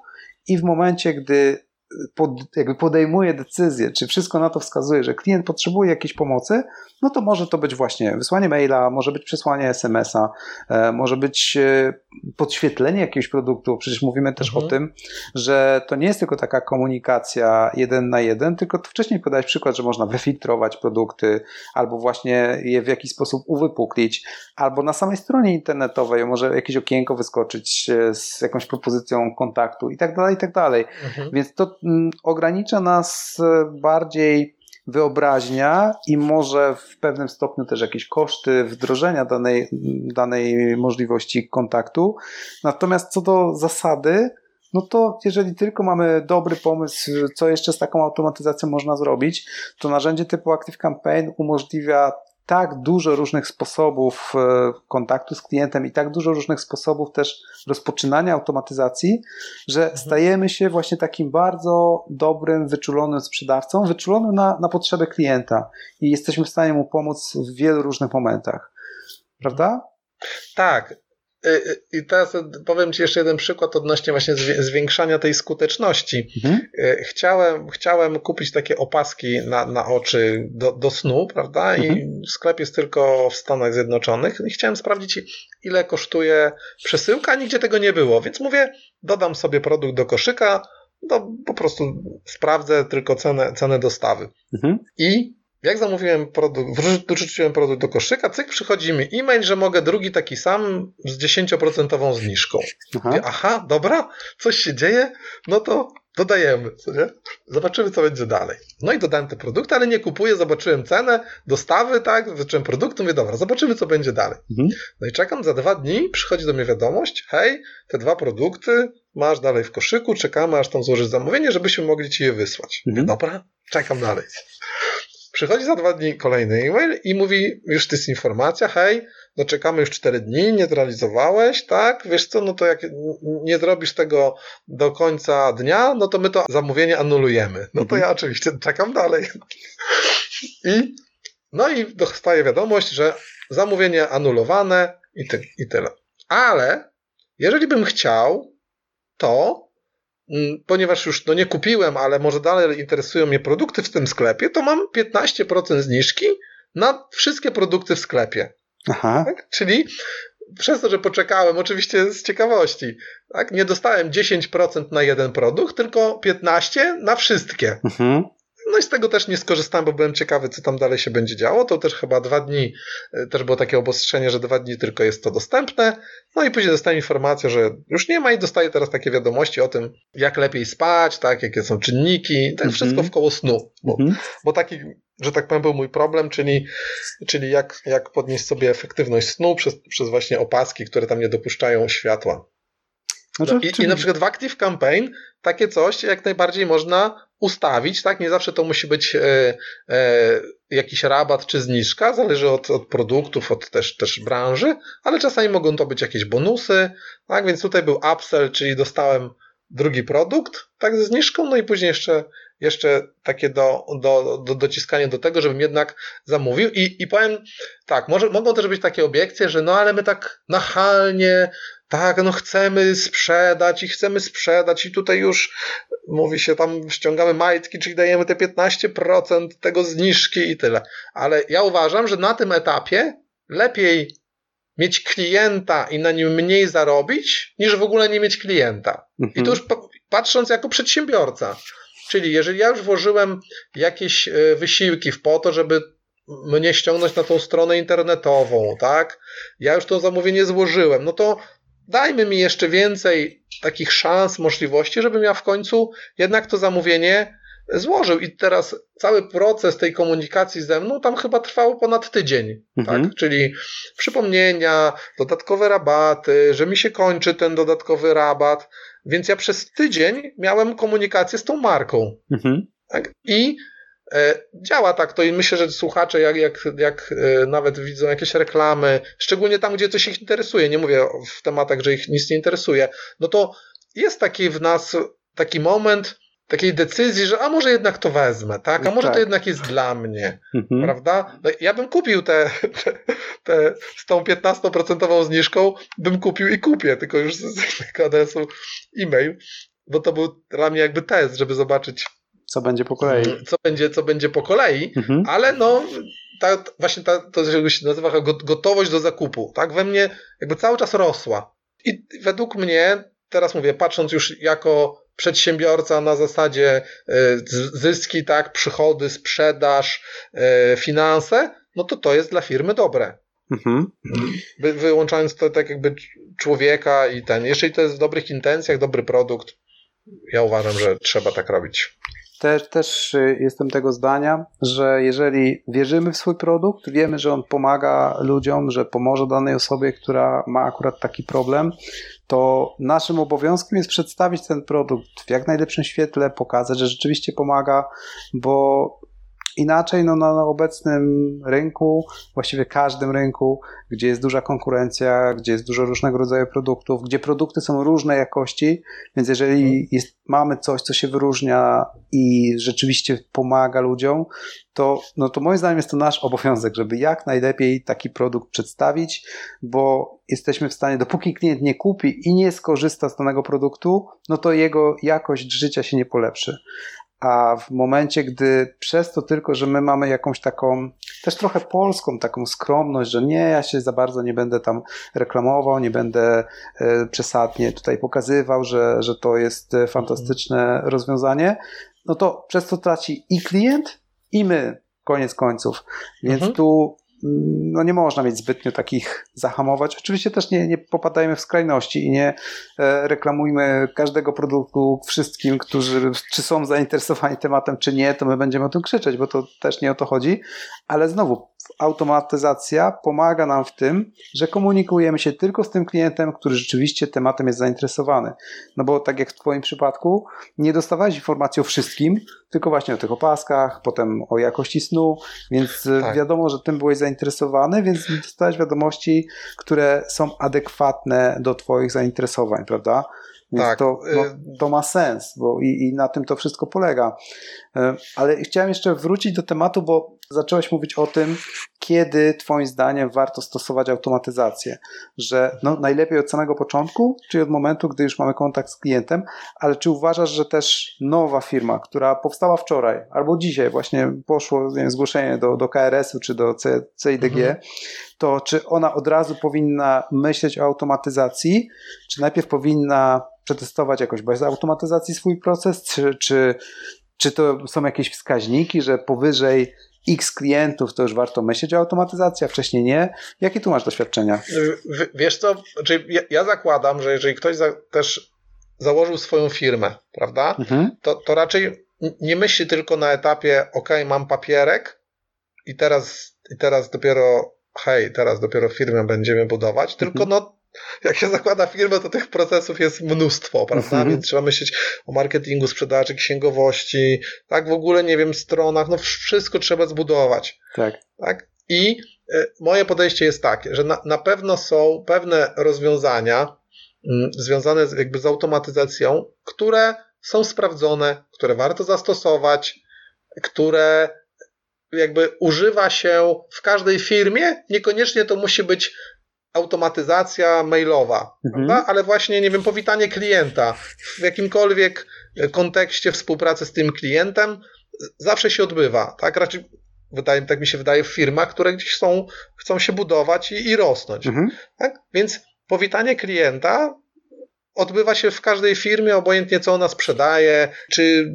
i w momencie, gdy pod, jakby podejmuje decyzję, czy wszystko na to wskazuje, że klient potrzebuje jakiejś pomocy, no to może to być właśnie wysłanie maila, może być przesłanie SMS-a, e, może być e, podświetlenie jakiegoś produktu. Przecież mówimy też mhm. o tym, że to nie jest tylko taka komunikacja jeden na jeden, tylko wcześniej podałeś przykład, że można wyfiltrować produkty, albo właśnie je w jakiś sposób uwypuklić, albo na samej stronie internetowej może jakieś okienko wyskoczyć e, z jakąś propozycją kontaktu i tak dalej, i tak dalej. Mhm. Więc to ogranicza nas bardziej wyobraźnia i może w pewnym stopniu też jakieś koszty wdrożenia danej, danej możliwości kontaktu. Natomiast co do zasady, no to jeżeli tylko mamy dobry pomysł, co jeszcze z taką automatyzacją można zrobić, to narzędzie typu Active Campaign umożliwia tak dużo różnych sposobów e, kontaktu z klientem i tak dużo różnych sposobów też rozpoczynania automatyzacji, że mhm. stajemy się właśnie takim bardzo dobrym, wyczulonym sprzedawcą, wyczulonym na, na potrzeby klienta i jesteśmy w stanie mu pomóc w wielu różnych momentach. Prawda? Tak. Y, y, I teraz powiem Ci jeszcze jeden przykład odnośnie właśnie zwiększania tej skuteczności. Mhm. Y, chciałem, chciałem kupić takie opaski na, na oczy do, do snu, prawda? Mhm. I sklep jest tylko w Stanach Zjednoczonych. I chciałem sprawdzić, ile kosztuje przesyłka, a nigdzie tego nie było. Więc mówię, dodam sobie produkt do koszyka, no po prostu sprawdzę tylko cenę, cenę dostawy. Mhm. I jak zamówiłem produkt, wrzuciłem produkt do koszyka, cyk, przychodzi mi e-mail, że mogę drugi taki sam z 10% zniżką. Aha. Mówię, aha, dobra, coś się dzieje, no to dodajemy, co nie? Zobaczymy, co będzie dalej. No i dodałem te produkty, ale nie kupuję, zobaczyłem cenę, dostawy, tak, zacząłem produktu, mówię, dobra, zobaczymy, co będzie dalej. Mhm. No i czekam, za dwa dni przychodzi do mnie wiadomość, hej, te dwa produkty masz dalej w koszyku, czekamy, aż tam złożysz zamówienie, żebyśmy mogli ci je wysłać. Mhm. Dobra, czekam dalej. Przychodzi za dwa dni kolejny e-mail i mówi, już to jest informacja, hej, no czekamy już cztery dni, nie zrealizowałeś, tak? Wiesz co, no to jak nie zrobisz tego do końca dnia, no to my to zamówienie anulujemy. No to ja oczywiście czekam dalej. I, no i dostaję wiadomość, że zamówienie anulowane i, ty, i tyle. Ale jeżeli bym chciał, to ponieważ już no nie kupiłem, ale może dalej interesują mnie produkty w tym sklepie, to mam 15% zniżki na wszystkie produkty w sklepie. Aha. Tak? Czyli przez to, że poczekałem, oczywiście z ciekawości, tak? nie dostałem 10% na jeden produkt, tylko 15% na wszystkie. Mhm. No i z tego też nie skorzystałem, bo byłem ciekawy, co tam dalej się będzie działo. To też chyba dwa dni, e, też było takie obostrzenie, że dwa dni tylko jest to dostępne. No i później dostałem informację, że już nie ma i dostaję teraz takie wiadomości o tym, jak lepiej spać, tak, jakie są czynniki, tak wszystko w koło snu. Bo, bo taki, że tak powiem, był mój problem, czyli, czyli jak, jak podnieść sobie efektywność snu przez, przez właśnie opaski, które tam nie dopuszczają światła. Znaczy, no, i, czyli... I na przykład w Active Campaign takie coś jak najbardziej można ustawić, tak? Nie zawsze to musi być e, e, jakiś rabat czy zniżka, zależy od, od produktów, od też, też branży, ale czasami mogą to być jakieś bonusy, tak? Więc tutaj był upsell, czyli dostałem drugi produkt, tak, ze zniżką, no i później jeszcze, jeszcze takie do, do, do, dociskanie do tego, żebym jednak zamówił. I, i powiem tak, może, mogą też być takie obiekcje, że no ale my tak nachalnie tak, no chcemy sprzedać i chcemy sprzedać i tutaj już mówi się tam ściągamy majtki, czyli dajemy te 15% tego zniżki i tyle. Ale ja uważam, że na tym etapie lepiej mieć klienta i na nim mniej zarobić, niż w ogóle nie mieć klienta. Mhm. I to już patrząc jako przedsiębiorca. Czyli jeżeli ja już włożyłem jakieś e, wysiłki w po to, żeby mnie ściągnąć na tą stronę internetową, tak? Ja już to zamówienie złożyłem, no to dajmy mi jeszcze więcej takich szans, możliwości, żebym ja w końcu jednak to zamówienie złożył. I teraz cały proces tej komunikacji ze mną tam chyba trwał ponad tydzień. Mhm. Tak? Czyli przypomnienia, dodatkowe rabaty, że mi się kończy ten dodatkowy rabat. Więc ja przez tydzień miałem komunikację z tą marką. Mhm. Tak? I działa tak to i myślę, że słuchacze, jak, jak, jak e, nawet widzą jakieś reklamy, szczególnie tam, gdzie coś ich interesuje, nie mówię w tematach, że ich nic nie interesuje, no to jest taki w nas taki moment takiej decyzji, że a może jednak to wezmę, tak? A może tak. to jednak jest dla mnie, mhm. prawda? No, ja bym kupił te, te, te z tą 15% zniżką, bym kupił i kupię, tylko już z, z adresu e-mail, bo to był dla mnie jakby test, żeby zobaczyć, co będzie po kolei. Mm, co będzie, co będzie po kolei, mhm. ale no, ta, właśnie ta, to się nazywa gotowość do zakupu, tak? We mnie jakby cały czas rosła. I według mnie, teraz mówię, patrząc już jako przedsiębiorca na zasadzie e, zyski, tak, przychody, sprzedaż, e, finanse, no to to jest dla firmy dobre. Mhm. Wy, wyłączając to tak jakby człowieka i ten, jeżeli to jest w dobrych intencjach, dobry produkt, ja uważam, że trzeba tak robić. Też, też y, jestem tego zdania, że jeżeli wierzymy w swój produkt, wiemy, że on pomaga ludziom, że pomoże danej osobie, która ma akurat taki problem, to naszym obowiązkiem jest przedstawić ten produkt w jak najlepszym świetle, pokazać, że rzeczywiście pomaga, bo Inaczej no, na, obecnym rynku, właściwie każdym rynku, gdzie jest duża konkurencja, gdzie jest dużo różnego rodzaju produktów, gdzie produkty są różnej jakości, więc jeżeli mhm. jest, mamy coś, co się wyróżnia i rzeczywiście pomaga ludziom, to, no to moim zdaniem jest to nasz obowiązek, żeby jak najlepiej taki produkt przedstawić, bo jesteśmy w stanie, dopóki klient nie kupi i nie skorzysta z danego produktu, no to jego jakość życia się nie polepszy a w momencie, gdy przez to tylko, że my mamy jakąś taką, też trochę polską taką skromność, że nie, ja się za bardzo nie będę tam reklamował, nie będę e, przesadnie tutaj pokazywał, że, że to jest e, fantastyczne rozwiązanie, no to przez to traci i klient, i my, koniec końców. Więc mhm. tu no nie można mieć zbytnio takich zahamować. Oczywiście też nie, nie popadajmy w skrajności i nie e, reklamujmy każdego produktu wszystkim, którzy czy są zainteresowani tematem, czy nie, to my będziemy o tym krzyczeć, bo to też nie o to chodzi. Ale znowu, automatyzacja pomaga nam w tym, że komunikujemy się tylko z tym klientem, który rzeczywiście tematem jest zainteresowany. No bo tak jak w Twoim przypadku, nie dostawałeś informacji o wszystkim, tylko właśnie o tych opaskach, potem o jakości snu, więc e, tak. wiadomo, że tym byłeś zainteresowany, więc dostałeś wiadomości, które są adekwatne do Twoich zainteresowań, prawda? Więc tak. to, no, y- to ma sens, bo i, i na tym to wszystko polega. E, ale chciałem jeszcze wrócić do tematu, bo zacząłeś mówić o tym, kiedy Twoim zdaniem warto stosować automatyzację. Że no, najlepiej od samego początku, czyli od momentu, gdy już mamy kontakt z klientem, ale czy uważasz, że też nowa firma, która powstała wczoraj albo dzisiaj, właśnie poszło wiem, zgłoszenie do, do KRS-u czy do CIDG, mhm. to czy ona od razu powinna myśleć o automatyzacji, czy najpierw powinna przetestować jakoś bez automatyzacji swój proces, czy, czy Czy to są jakieś wskaźniki, że powyżej x klientów to już warto myśleć o automatyzacji, a wcześniej nie? Jakie tu masz doświadczenia? W, wiesz co, znaczy ja, ja, zakładam, że jeżeli ktoś za, też założył swoją firmę, prawda, mhm. to, to raczej nie myśli tylko na etapie, ok, mam papierek i teraz, i teraz dopiero, hej, teraz dopiero firmę będziemy budować, mhm. tylko no jak się zakłada firmę, to tych procesów jest mnóstwo, prawda? Mhm. Więc trzeba myśleć o marketingu, sprzedaży, księgowości, tak w ogóle, nie wiem, stronach, no wszystko trzeba zbudować. Tak. tak? I y, moje podejście jest takie, że na, na pewno są pewne rozwiązania y, związane z, jakby z automatyzacją, które są sprawdzone, które warto zastosować, które jakby używa się w każdej firmie. Niekoniecznie to musi być automatyzacja mailowa, mhm. prawda? ale właśnie, nie wiem, powitanie klienta w jakimkolwiek kontekście współpracy z tym klientem zawsze się odbywa, tak? Raczej wydaje, tak mi się wydaje, w firmach, które gdzieś są, chcą się budować i, i rosnąć. Mhm. Tak? Więc powitanie klienta odbywa się w każdej firmie, obojętnie co ona sprzedaje, czy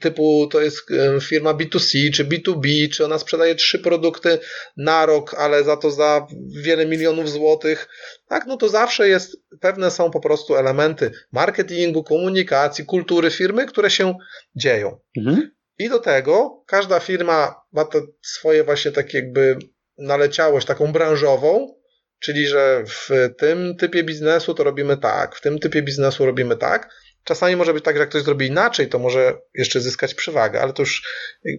typu to jest firma B2C, czy B2B, czy ona sprzedaje trzy produkty na rok, ale za to za wiele milionów złotych. Tak, no to zawsze jest, pewne są po prostu elementy marketingu, komunikacji, kultury firmy, które się dzieją. Mhm. I do tego każda firma ma to swoje właśnie takie jakby naleciałość taką branżową, Czyli, że w tym typie biznesu to robimy tak, w tym typie biznesu robimy tak. Czasami może być tak, że jak ktoś zrobi inaczej, to może jeszcze zyskać przewagę, ale to już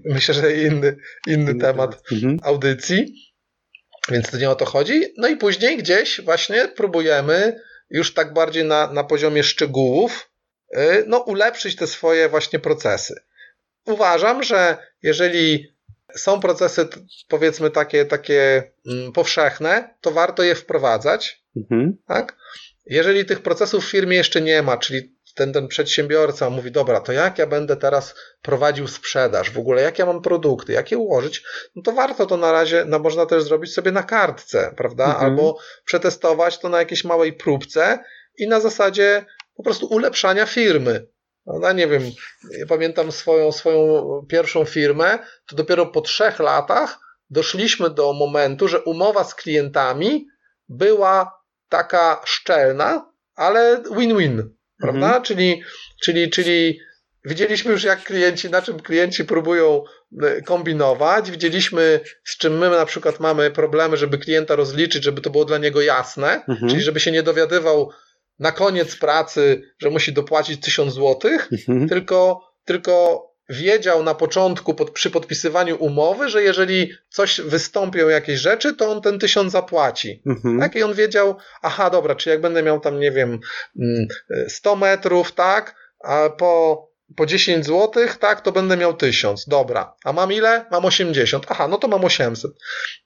myślę, że inny, inny, temat mhm. audycji. Więc to nie o to chodzi. No i później gdzieś właśnie próbujemy już tak bardziej na, na poziomie szczegółów y, no, ulepszyć te swoje właśnie procesy. Uważam, że jeżeli są procesy, powiedzmy, takie, takie mm, powszechne, to warto je wprowadzać. Mhm. Tak? Jeżeli tych procesów w firmie jeszcze nie ma, czyli ten, ten przedsiębiorca mówi, dobra, to jak ja będę teraz prowadził sprzedaż, w ogóle jak ja mam produkty, jak je ułożyć, no to warto to na razie, no można też zrobić sobie na kartce, prawda? Mhm. Albo przetestować to na jakiejś małej próbce i na zasadzie po prostu ulepszania firmy. No, nie wiem, ja pamiętam swoją, swoją pierwszą firmę, to dopiero po trzech latach doszliśmy do momentu, że umowa z klientami była taka szczelna, ale win-win, prawda? Mhm. Czyli, czyli, czyli widzieliśmy już, jak klienci, na czym klienci próbują e, kombinować, widzieliśmy, z czym my na przykład mamy problemy, żeby klienta rozliczyć, żeby to było dla niego jasne, mhm. czyli żeby się nie dowiadywał, na koniec pracy, że musi dopłacić 1000 złotych, mhm. tylko, tylko wiedział na początku pod, przy podpisywaniu umowy, że jeżeli coś wystąpią jakieś rzeczy, to on ten tysiąc zapłaci. Mhm. Tak? I on wiedział, aha, dobra, czy jak będę miał tam, nie wiem, 100 mm, metrów, tak, a po, po 10 złotych, tak, to będę miał 1000. Dobra. A mam ile? Mam 80. Aha, no to mam 800.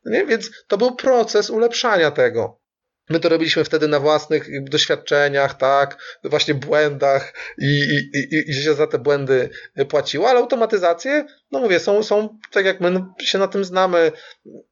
Nie? Więc to był proces ulepszania tego. My to robiliśmy wtedy na własnych doświadczeniach, tak, właśnie błędach i, i, i, i się za te błędy płaciło, ale automatyzacje, no mówię, są, są tak jak my się na tym znamy.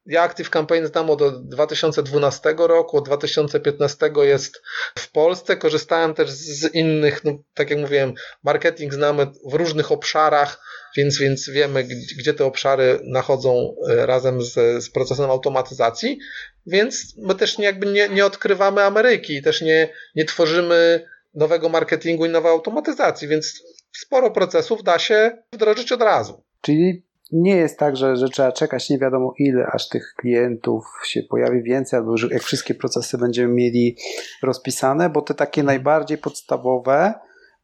Ja Active Campaign znam od 2012 roku, od 2015 jest w Polsce. Korzystałem też z innych, no, tak jak mówiłem, marketing znamy w różnych obszarach, więc, więc wiemy, gdzie te obszary nachodzą e, razem z, z procesem automatyzacji. Więc my też nie, jakby nie, nie odkrywamy Ameryki, też nie, nie tworzymy nowego marketingu i nowej automatyzacji, więc sporo procesów da się wdrożyć od razu. Czyli nie jest tak, że, że trzeba czekać nie wiadomo ile, aż tych klientów się pojawi więcej, albo że jak wszystkie procesy będziemy mieli rozpisane, bo te takie najbardziej podstawowe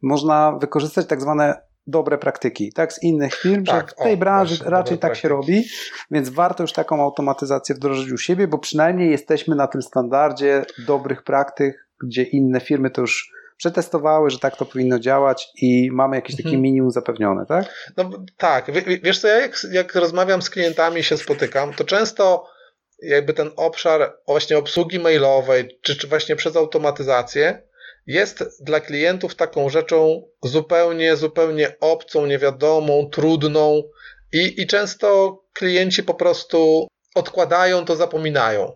można wykorzystać tak zwane dobre praktyki, tak, z innych firm, tak, że w tej o, branży właśnie, raczej tak praktyki. się robi, więc warto już taką automatyzację wdrożyć u siebie, bo przynajmniej jesteśmy na tym standardzie dobrych praktyk, gdzie inne firmy to już przetestowały, że tak to powinno działać i mamy jakieś takie mhm. minimum zapewnione, tak? No tak, wiesz co, ja jak, jak rozmawiam z klientami i się spotykam, to często jakby ten obszar właśnie obsługi mailowej, czy, czy właśnie przez automatyzację, jest dla klientów taką rzeczą zupełnie, zupełnie obcą, niewiadomą, trudną i, i często klienci po prostu odkładają to, zapominają.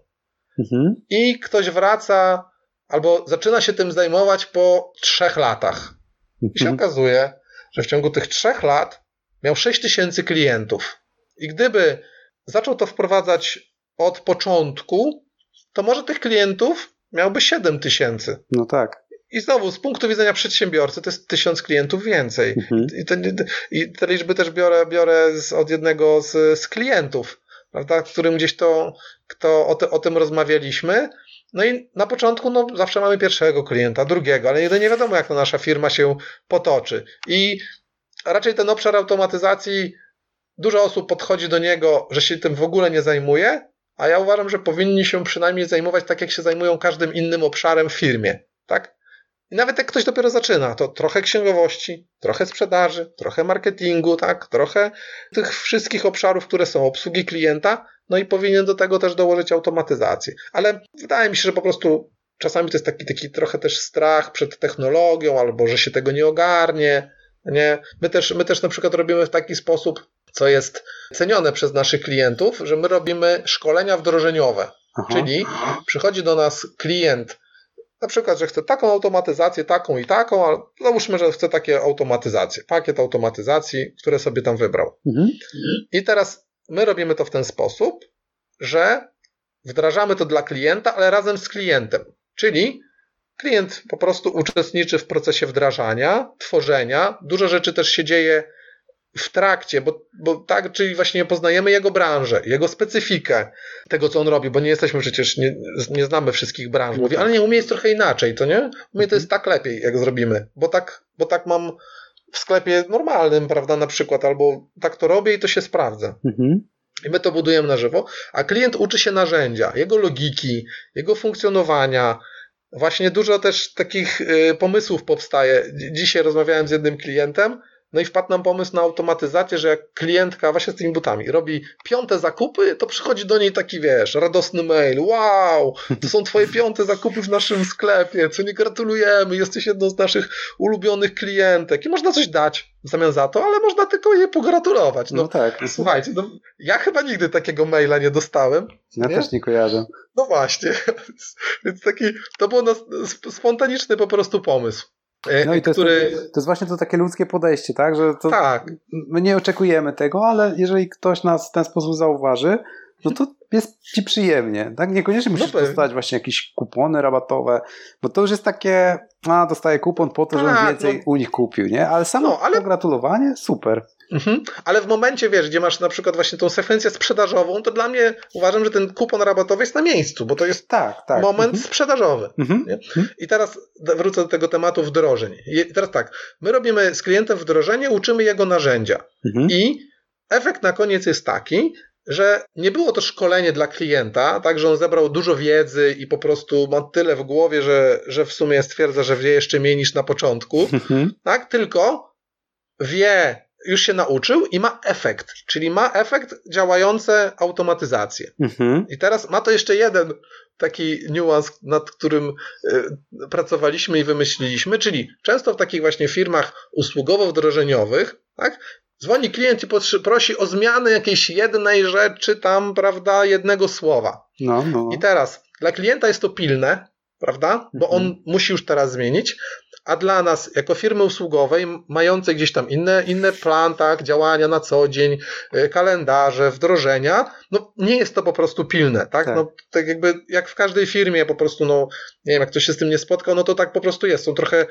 Mhm. I ktoś wraca albo zaczyna się tym zajmować po trzech latach. I się mhm. okazuje, że w ciągu tych trzech lat miał 6 tysięcy klientów. I gdyby zaczął to wprowadzać od początku, to może tych klientów miałby 7 tysięcy. No tak. I znowu, z punktu widzenia przedsiębiorcy, to jest tysiąc klientów więcej. Mhm. I, te, I te liczby też biorę, biorę z, od jednego z, z klientów, prawda, którym gdzieś to, to o, te, o tym rozmawialiśmy. No i na początku no, zawsze mamy pierwszego klienta, drugiego, ale nigdy nie wiadomo, jak to nasza firma się potoczy. I raczej ten obszar automatyzacji, dużo osób podchodzi do niego, że się tym w ogóle nie zajmuje, a ja uważam, że powinni się przynajmniej zajmować tak, jak się zajmują każdym innym obszarem w firmie. Tak? I nawet jak ktoś dopiero zaczyna, to trochę księgowości, trochę sprzedaży, trochę marketingu, tak, trochę tych wszystkich obszarów, które są obsługi klienta, no i powinien do tego też dołożyć automatyzację. Ale wydaje mi się, że po prostu czasami to jest taki, taki trochę też strach przed technologią, albo że się tego nie ogarnie. Nie? My, też, my też na przykład robimy w taki sposób, co jest cenione przez naszych klientów, że my robimy szkolenia wdrożeniowe. Aha. Czyli przychodzi do nas klient, na przykład, że chce taką automatyzację, taką i taką, ale załóżmy, że chce takie automatyzacje, pakiet automatyzacji, które sobie tam wybrał. Mhm. I teraz my robimy to w ten sposób, że wdrażamy to dla klienta, ale razem z klientem. Czyli klient po prostu uczestniczy w procesie wdrażania, tworzenia. Dużo rzeczy też się dzieje w trakcie, bo, bo tak, czyli właśnie poznajemy jego branżę, jego specyfikę tego, co on robi, bo nie jesteśmy przecież, nie, nie znamy wszystkich branż. Mówi, ale nie, u mnie jest trochę inaczej, to nie? U mnie to jest tak lepiej, jak zrobimy, bo tak, bo tak mam w sklepie normalnym, prawda, na przykład, albo tak to robię i to się sprawdza. Mhm. I my to budujemy na żywo, a klient uczy się narzędzia, jego logiki, jego funkcjonowania. Właśnie dużo też takich y, pomysłów powstaje. Dzi- Dzisiaj rozmawiałem z jednym klientem, no i wpadł nam pomysł na automatyzację, że jak klientka właśnie z tymi butami robi piąte zakupy, to przychodzi do niej taki, wiesz, radosny mail. Wow, to są twoje piąte zakupy w naszym sklepie, co nie gratulujemy, jesteś jedną z naszych ulubionych klientek i można coś dać w zamian za to, ale można tylko jej pogratulować. No, No, tak. Słuchajcie, no, ja chyba nigdy takiego maila nie dostałem. Ja nie? też nie kojarzę. No właśnie. Więc taki, to był nas, sp- spontaniczny po prostu pomysł. E, No i to który. jest, to jest właśnie to takie ludzkie podejście, tak? Że Tak, my nie oczekujemy tego, ale jeżeli ktoś nas w ten sposób zauważy, no to jest ci przyjemnie, tak? Niekoniecznie musisz pewnie. dostać właśnie jakieś kupony rabatowe, bo to już jest takie, a dostaję kupon po to, żebym Tak, więcej no. u nich kupił, nie? Ale samo No, ale- pogratulowanie, super. Mhm. ale w momencie, wiesz, gdzie masz na przykład właśnie tą sekwencję sprzedażową, to dla mnie uważam, że ten kupon rabatowy jest na miejscu, bo to jest Tak, tak. moment Mhm. sprzedażowy. Mhm. Nie? I teraz wrócę do tego tematu wdrożeń. I teraz tak, my robimy z klientem wdrożenie, uczymy jego narzędzia. Mhm. I efekt na koniec jest taki, że nie było to szkolenie dla klienta, tak, że on zebrał dużo wiedzy i po prostu ma tyle w głowie, że, że w sumie stwierdza, że wie jeszcze mniej niż na początku, Mhm. tak, tylko wie, już się nauczył i ma efekt, czyli ma efekt działające automatyzację. Mhm. I teraz ma to jeszcze jeden taki niuans, nad którym y, pracowaliśmy i wymyśliliśmy, czyli często w takich właśnie firmach usługowo-wdrożeniowych, tak, dzwoni klient i prosi o zmianę jakiejś jednej rzeczy tam, prawda, jednego słowa. No, no. I teraz dla klienta jest to pilne, prawda, bo Mhm. on musi już teraz zmienić, a dla nas, jako firmy usługowej, mającej gdzieś tam inne, inne plan, tak, działania na co dzień, y, kalendarze, wdrożenia, no nie jest to po prostu pilne, tak? Tak. No, tak jakby, jak w każdej firmie po prostu, no, nie wiem, jak ktoś się z tym nie spotkał, no to tak po prostu jest. Są trochę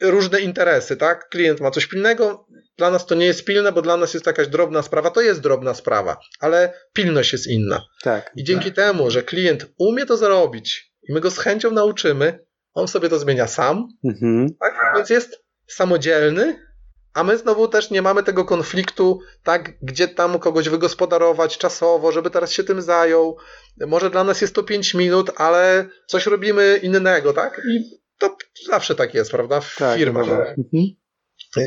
różne interesy, tak? Klient ma coś pilnego, dla nas to nie jest pilne, bo dla nas jest jakaś drobna sprawa, to jest drobna sprawa, ale pilność jest inna. Tak. I dzięki temu, że klient umie to zrobić i my go z chęcią nauczymy, on sobie to zmienia sam, Mhm. tak? Więc jest samodzielny, a my znowu też nie mamy tego konfliktu, tak, gdzie tam kogoś wygospodarować czasowo, żeby teraz się tym zajął. Może dla nas jest to 5 minut, ale coś robimy innego, tak? I to zawsze tak jest, prawda? W Tak, firmach. Mhm.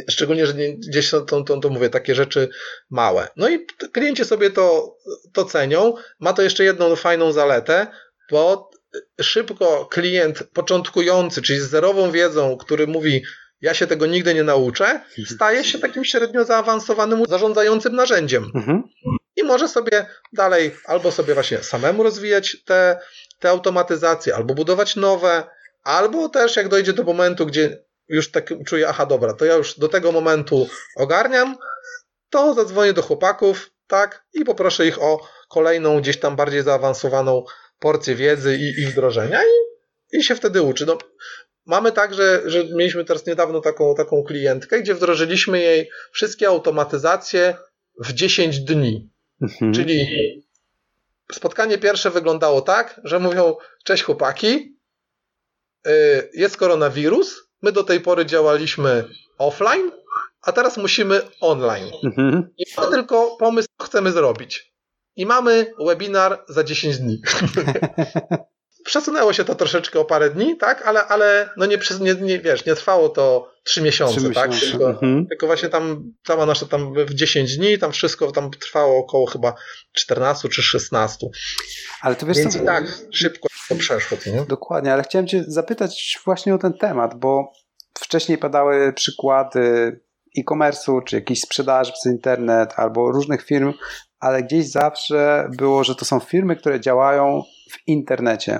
Szczególnie, że gdzieś to, to, to, to mówię, takie rzeczy małe. No i klienci sobie to, to cenią. Ma to jeszcze jedną fajną zaletę, bo szybko klient początkujący, czyli z zerową wiedzą, który mówi, ja się tego nigdy nie nauczę, staje się takim średnio zaawansowanym zarządzającym narzędziem Mhm. i może sobie dalej albo sobie właśnie samemu rozwijać te, te automatyzacje, albo budować nowe, albo też jak dojdzie do momentu, gdzie już tak czuję, aha, dobra, to ja już do tego momentu ogarniam, to zadzwonię do chłopaków, tak, i poproszę ich o kolejną, gdzieś tam bardziej zaawansowaną porcję wiedzy i, i wdrożenia i, i się wtedy uczy. No, mamy tak, że, że mieliśmy teraz niedawno taką, taką klientkę, gdzie wdrożyliśmy jej wszystkie automatyzacje w 10 dni. Mhm. Czyli spotkanie pierwsze wyglądało tak, że mówią: Cześć chłopaki, y, jest koronawirus. My do tej pory działaliśmy offline, a teraz musimy online. Mhm. I mamy tylko pomysł, co chcemy zrobić. I mamy webinar za 10 dni. Przesunęło się to troszeczkę o parę dni, tak, ale, ale no nie, nie, nie wiesz, nie trwało to trzy miesiące, 3 tak? Miesiące. Tylko, mhm. tylko właśnie tam cała nasza tam w 10 dni, tam wszystko tam trwało około chyba 14 czy 16. Ale to wiesz Więc co, i tak szybko to przeszło. Nie? Dokładnie, ale chciałem cię zapytać właśnie o ten temat, bo wcześniej padały przykłady e-commerce'u, czy jakiejś sprzedaży przez internet, albo różnych firm, ale gdzieś zawsze było, że to są firmy, które działają w internecie.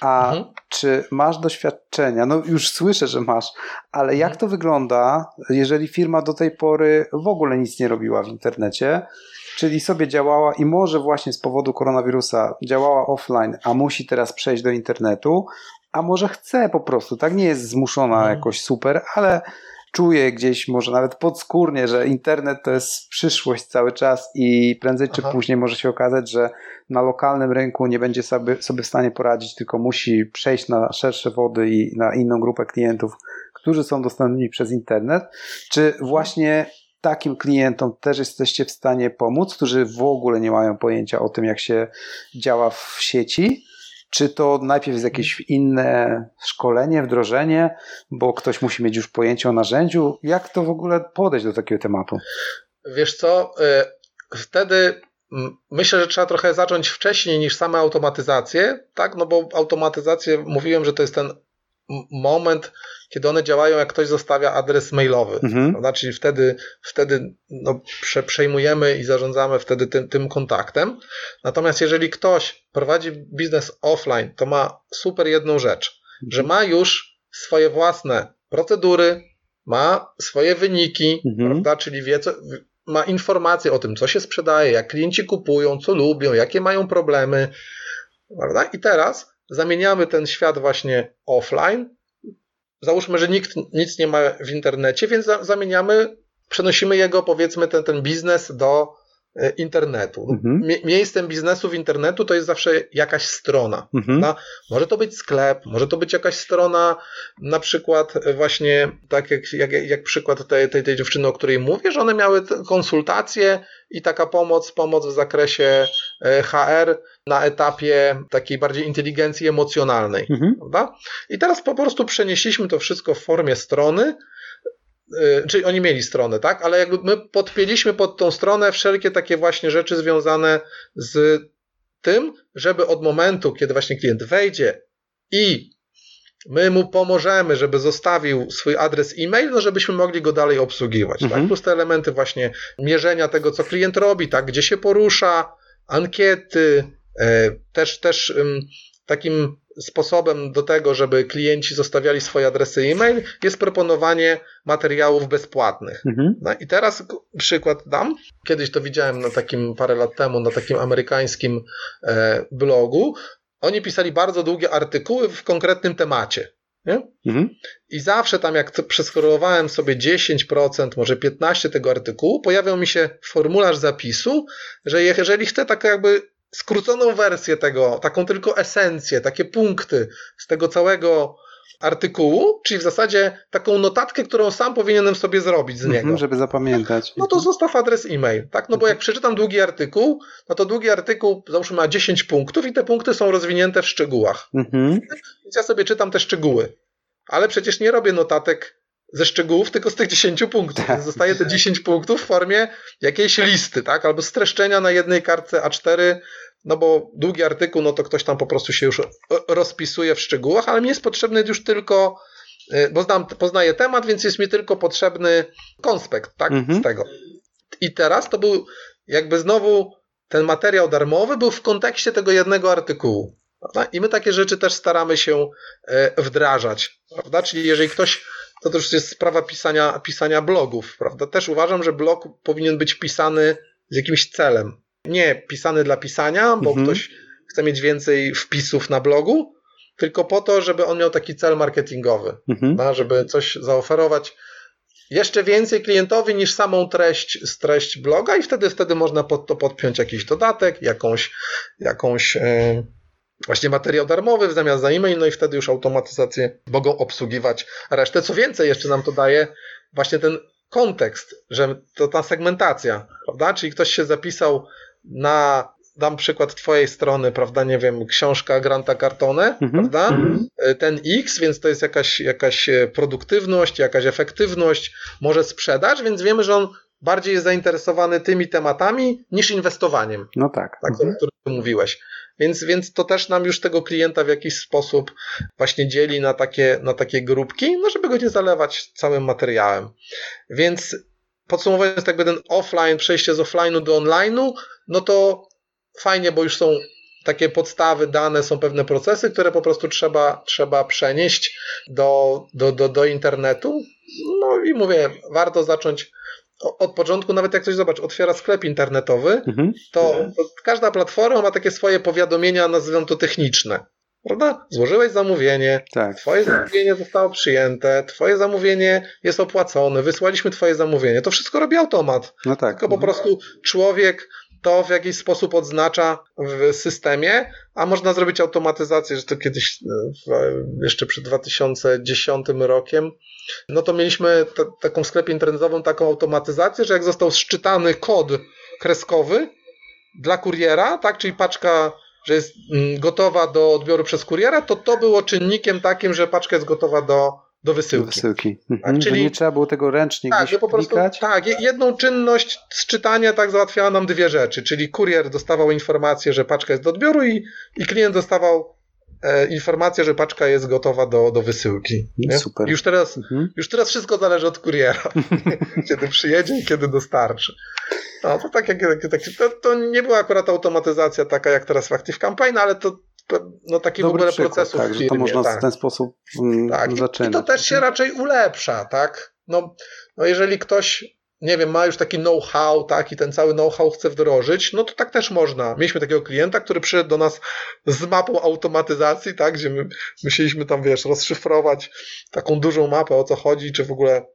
A mhm. czy masz doświadczenia? No już słyszę, że masz, ale mhm. jak to wygląda, jeżeli firma do tej pory w ogóle nic nie robiła w internecie, czyli sobie działała i może właśnie z powodu koronawirusa działała offline, a musi teraz przejść do internetu, a może chce po prostu, tak nie jest zmuszona mhm. jakoś super, ale czuję gdzieś może nawet podskórnie, że internet to jest przyszłość cały czas i prędzej czy Aha. później może się okazać, że na lokalnym rynku nie będzie sobie, sobie w stanie poradzić, tylko musi przejść na szersze wody i na inną grupę klientów, którzy są dostępni przez internet. Czy właśnie takim klientom też jesteście w stanie pomóc, którzy w ogóle nie mają pojęcia o tym, jak się działa w sieci? Czy to najpierw jest jakieś inne szkolenie, wdrożenie, bo ktoś musi mieć już pojęcie o narzędziu? Jak to w ogóle podejść do takiego tematu? Wiesz co, y, wtedy myślę, że trzeba trochę zacząć wcześniej niż same automatyzacje, tak? No bo automatyzacje, mówiłem, że to jest ten moment, kiedy one działają, jak ktoś zostawia adres mailowy. Mhm. Znaczy wtedy, wtedy no, prze, przejmujemy i zarządzamy wtedy tym, tym kontaktem. Natomiast jeżeli ktoś prowadzi biznes offline, to ma super jedną rzecz, mhm. że ma już swoje własne procedury, ma swoje wyniki, mhm. prawda? Czyli wie, co, ma informacje o tym, co się sprzedaje, jak klienci kupują, co lubią, jakie mają problemy, prawda? I teraz zamieniamy ten świat właśnie offline. Załóżmy, że nikt nic nie ma w internecie, więc zamieniamy, przenosimy jego, powiedzmy, ten, ten biznes do internetu. Mhm. Miejscem biznesu w internetu to jest zawsze jakaś strona. Mhm. Może to być sklep, może to być jakaś strona, na przykład właśnie tak jak, jak, jak przykład tej, tej, tej dziewczyny, o której mówię, że one miały konsultacje i taka pomoc, pomoc w zakresie e, HR na etapie takiej bardziej inteligencji emocjonalnej. Mhm. I teraz po prostu przenieśliśmy to wszystko w formie strony, e, czyli oni mieli stronę, tak? Ale jakby my podpięliśmy pod tą stronę wszelkie takie właśnie rzeczy związane z tym, żeby od momentu, kiedy właśnie klient wejdzie i my mu pomożemy, żeby zostawił swój adres e-mail, no żebyśmy mogli go dalej obsługiwać. Tak? Mhm. Tak? Plus te elementy właśnie mierzenia tego, co klient robi, tak? gdzie się porusza, ankiety, e, też, też takim sposobem do tego, żeby klienci zostawiali swoje adresy e-mail, jest proponowanie materiałów bezpłatnych. Mhm. No i teraz przykład dam. Kiedyś to widziałem na takim parę lat temu na takim amerykańskim e, blogu. Oni pisali bardzo długie artykuły w konkretnym temacie. Mhm. I zawsze tam, jak przeskorowałem sobie 10%, może 15% tego artykułu, pojawiał mi się formularz zapisu, że jeżeli chcę tak jakby skróconą wersję tego, taką tylko esencję, takie punkty z tego całego artykułu, czyli w zasadzie taką notatkę, którą sam powinienem sobie zrobić z niego. żeby zapamiętać. No to zostaw adres e-mail, tak? No bo jak przeczytam długi artykuł, no to długi artykuł, załóżmy, ma 10 punktów i te punkty są rozwinięte w szczegółach. Mhm. Więc ja sobie czytam te szczegóły. Ale przecież nie robię notatek ze szczegółów, tylko z tych 10 punktów. Więc zostaje te 10 punktów w formie jakiejś listy, tak? Albo streszczenia na jednej kartce A4 no bo długi artykuł, no to ktoś tam po prostu się już rozpisuje w szczegółach, ale mi jest potrzebny już tylko, y, bo znam, poznaję temat, więc jest mi tylko potrzebny konspekt, tak, mhm. z tego. I teraz to był jakby znowu ten materiał darmowy był w kontekście tego jednego artykułu. Prawda? I my takie rzeczy też staramy się e, wdrażać, prawda? Czyli jeżeli ktoś to też jest sprawa pisania, pisania blogów, prawda? Też uważam, że blog powinien być pisany z jakimś celem. Nie pisany dla pisania, bo Mhm. ktoś chce mieć więcej wpisów na blogu, tylko po to, żeby on miał taki cel marketingowy, Mhm. prawda? żeby coś zaoferować jeszcze więcej klientowi niż samą treść, z treść bloga i wtedy, wtedy można pod to podpiąć jakiś dodatek, jakąś, jakąś e, właśnie materiał darmowy w zamian za e-mail, no i wtedy już automatyzacje mogą obsługiwać resztę. Co więcej, jeszcze nam to daje właśnie ten kontekst, że to ta segmentacja, prawda? Czyli ktoś się zapisał na, dam przykład twojej strony, prawda, nie wiem, książka Granta Cartone, Mhm. prawda? E, Ten X, więc to jest jakaś, jakaś e, produktywność, jakaś efektywność, może sprzedaż, więc wiemy, że on bardziej jest zainteresowany tymi tematami niż inwestowaniem No tak. tak, o którym mówiłeś. Więc, więc to też nam już tego klienta w jakiś sposób właśnie dzieli na takie, na takie grupki, no żeby go nie zalewać całym materiałem. Więc podsumowując jakby ten offline, przejście z offline'u do online'u, no to fajnie, bo już są takie podstawy, dane, są pewne procesy, które po prostu trzeba, trzeba przenieść do, do, do, do internetu. No i mówię, warto zacząć od początku, nawet jak ktoś zobacz, otwiera sklep internetowy, Mhm. to, to każda platforma ma takie swoje powiadomienia, nazywam to techniczne. Prawda? Złożyłeś zamówienie, Tak. Twoje zamówienie zostało przyjęte, Twoje zamówienie jest opłacone, wysłaliśmy Twoje zamówienie. To wszystko robi automat. No tak. Tylko po prostu człowiek to w jakiś sposób odznacza w systemie, a można zrobić automatyzację, że to kiedyś, e, jeszcze przed 2010 rokiem, no to mieliśmy ta- taką w sklepie internetową taką automatyzację, że jak został sczytany kod kreskowy dla kuriera, tak, czyli paczka, że jest mm, gotowa do odbioru przez kuriera, to to było czynnikiem takim, że paczka jest gotowa do, do wysyłki. Wysyłki. Mhm. czyli- Że nie trzeba było tego ręcznie Tak, gdzieś że po prostu tak, je- jedną czynność sczytania tak załatwiała nam dwie rzeczy, czyli kurier dostawał informację, że paczka jest do odbioru i, i klient dostawał e, informację, że paczka jest gotowa do, do wysyłki. Nie? Super. Już teraz, Mhm. już teraz wszystko zależy od kuriera, kiedy przyjedzie i kiedy dostarczy. No to tak jak tak, to, to nie była akurat automatyzacja taka jak teraz w Active Campaign, ale to no, taki w Dobry ogóle przykład, procesów tak, w firmie. to można tak. w ten sposób mm, Tak, i, i to też się raczej ulepsza, tak? No, no jeżeli ktoś, nie wiem, ma już taki know-how, tak, i ten cały know-how chce wdrożyć, no to tak też można. Mieliśmy takiego klienta, który przyszedł do nas z mapą automatyzacji, tak, gdzie my musieliśmy tam, wiesz, rozszyfrować taką dużą mapę, o co chodzi, czy w ogóle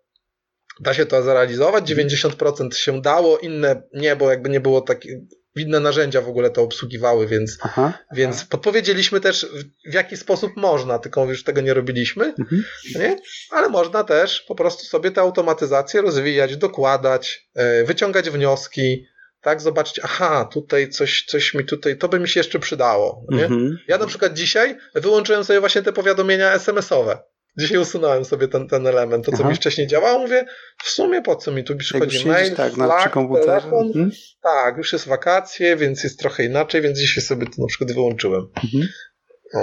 da się to zrealizować. 90% się dało, inne nie, bo jakby nie było takich, inne narzędzia w ogóle to obsługiwały, więc Aha. więc podpowiedzieliśmy też, w- w jaki sposób można, tylko już tego nie robiliśmy, Mhm. nie? ale można też po prostu sobie tę automatyzację rozwijać, dokładać, e, wyciągać wnioski, tak, zobaczyć, aha, tutaj coś, coś mi tutaj, to by mi się jeszcze przydało. Nie? Mhm. Ja na przykład dzisiaj wyłączyłem sobie właśnie te powiadomienia SMS-owe. Dzisiaj usunąłem sobie ten, ten element, to co Aha. mi wcześniej działało, mówię, w sumie po co mi tu Jak przychodzi siedzisz mail, tak na, Slack, przy komputerze. telefon, Mhm. tak, już jest wakacje, więc jest trochę inaczej, więc dzisiaj sobie to na przykład wyłączyłem. Mhm. O.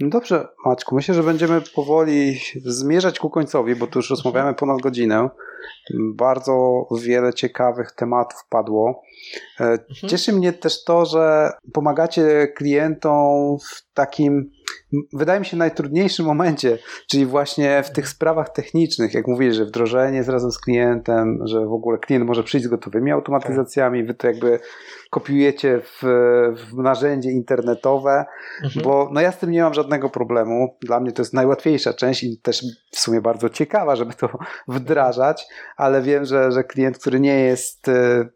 No dobrze, Maćku, myślę, że będziemy powoli zmierzać ku końcowi, bo tu już rozmawiamy ponad godzinę. Bardzo wiele ciekawych tematów padło. E, Cieszy mnie też to, że pomagacie klientom w takim, wydaje mi się, najtrudniejszym momencie, czyli właśnie w tych sprawach technicznych, jak mówisz, że wdrożenie jest razem z klientem, że w ogóle klient może przyjść z gotowymi automatyzacjami, wy to jakby kopiujecie w, w narzędzie internetowe, Mhm. bo no ja z tym nie mam żadnego problemu. Dla mnie to jest najłatwiejsza część i też w sumie bardzo ciekawa, żeby to wdrażać, ale wiem, że, że klient, który nie jest e,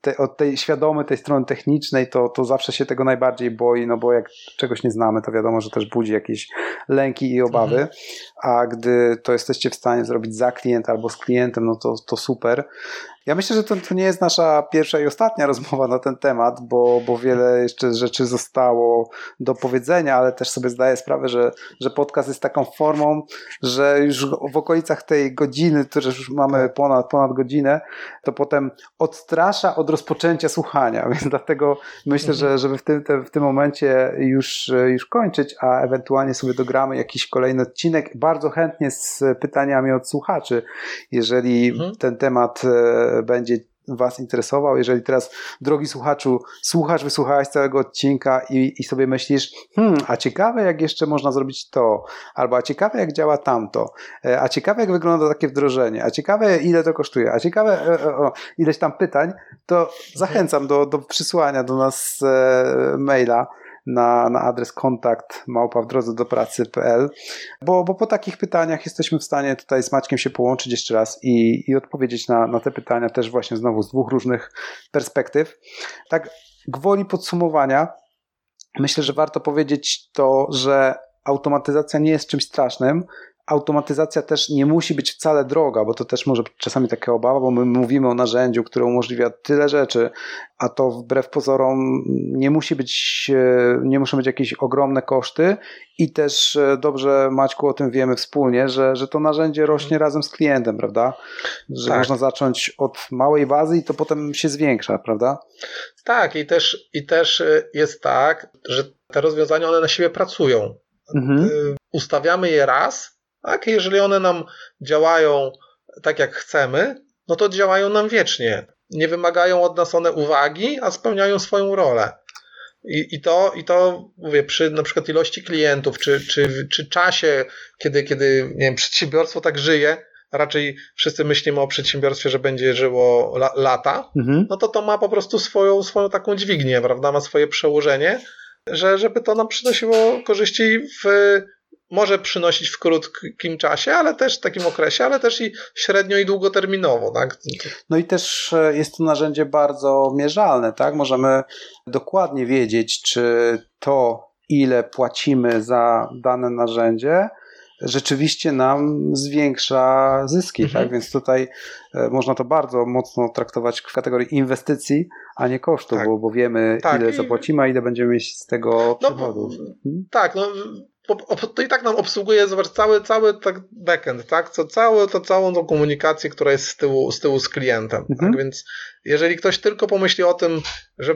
te, od tej świadomy tej strony technicznej, to, to zawsze się tego najbardziej boi, no bo jak czegoś nie znamy, to wiadomo, że też budzi jakieś lęki i obawy, a gdy to jesteście w stanie zrobić za klienta albo z klientem, no to, to super. Ja myślę, że to, to nie jest nasza pierwsza i ostatnia rozmowa na ten temat, bo, bo wiele jeszcze rzeczy zostało do powiedzenia, ale też sobie zdaję sprawę, że, że podcast jest taką formą, że już w okolicach tej godziny, które już mamy ponad, ponad godzinę, to potem odstrasza od rozpoczęcia słuchania, więc dlatego myślę, że żeby w tym, te, w tym momencie już, już kończyć, a ewentualnie sobie dogramy jakiś kolejny odcinek, bardzo chętnie z pytaniami od słuchaczy, jeżeli Mhm. ten temat e, będzie Was interesował. Jeżeli teraz, drogi słuchaczu, słuchasz, wysłuchałeś całego odcinka i, i sobie myślisz, hmm, a ciekawe jak jeszcze można zrobić to, albo a ciekawe jak działa tamto, e, a ciekawe jak wygląda takie wdrożenie, a ciekawe ile to kosztuje, a ciekawe e, e, o, ileś tam pytań, to zachęcam do, do przysłania do nas e, maila na, na adres kontakt małpa w drodze do pracy.pl, bo, bo po takich pytaniach jesteśmy w stanie tutaj z Maćkiem się połączyć jeszcze raz i, i odpowiedzieć na, na te pytania też właśnie znowu z dwóch różnych perspektyw. Tak, gwoli podsumowania, myślę, że warto powiedzieć to, że automatyzacja nie jest czymś strasznym, automatyzacja też nie musi być wcale droga, bo to też może być czasami taka obawa, bo my mówimy o narzędziu, które umożliwia tyle rzeczy, a to wbrew pozorom nie musi być, e, nie muszą być jakieś ogromne koszty i też e, dobrze Maćku o tym wiemy wspólnie, że, że to narzędzie rośnie razem z klientem, prawda? Że Tak. można zacząć od małej bazy i to potem się zwiększa, prawda? Tak, i też, i też y, jest tak, że te rozwiązania one na siebie pracują. Mhm. Ustawiamy je raz, tak? Jeżeli one nam działają tak jak chcemy, no to działają nam wiecznie. Nie wymagają od nas one uwagi, a spełniają swoją rolę. I, i, to, I to mówię, przy na przykład ilości klientów, czy, czy, czy czasie, kiedy, kiedy nie wiem, przedsiębiorstwo tak żyje, raczej wszyscy myślimy o przedsiębiorstwie, że będzie żyło la, lata, Mhm. no to to ma po prostu swoją, swoją taką dźwignię, prawda? Ma swoje przełożenie, że żeby to nam przynosiło korzyści w może przynosić w krótkim czasie, ale też w takim okresie, ale też i średnio i długoterminowo, tak? No i też e, jest to narzędzie bardzo mierzalne, tak? Możemy dokładnie wiedzieć, czy to, ile płacimy za dane narzędzie, rzeczywiście nam zwiększa zyski, Mhm. tak? Więc tutaj e, można to bardzo mocno traktować w kategorii inwestycji, a nie kosztów, Tak. bo, bo wiemy, Tak, ile zapłacimy, a ile będziemy mieć z tego No, przychodów. Mhm. Tak, no to i tak nam obsługuje, zobacz, cały, cały tak backend, tak? Co, cały, to całą tą komunikację, która jest z tyłu z, tyłu z klientem. Mhm. Tak? Więc jeżeli ktoś tylko pomyśli o tym, że,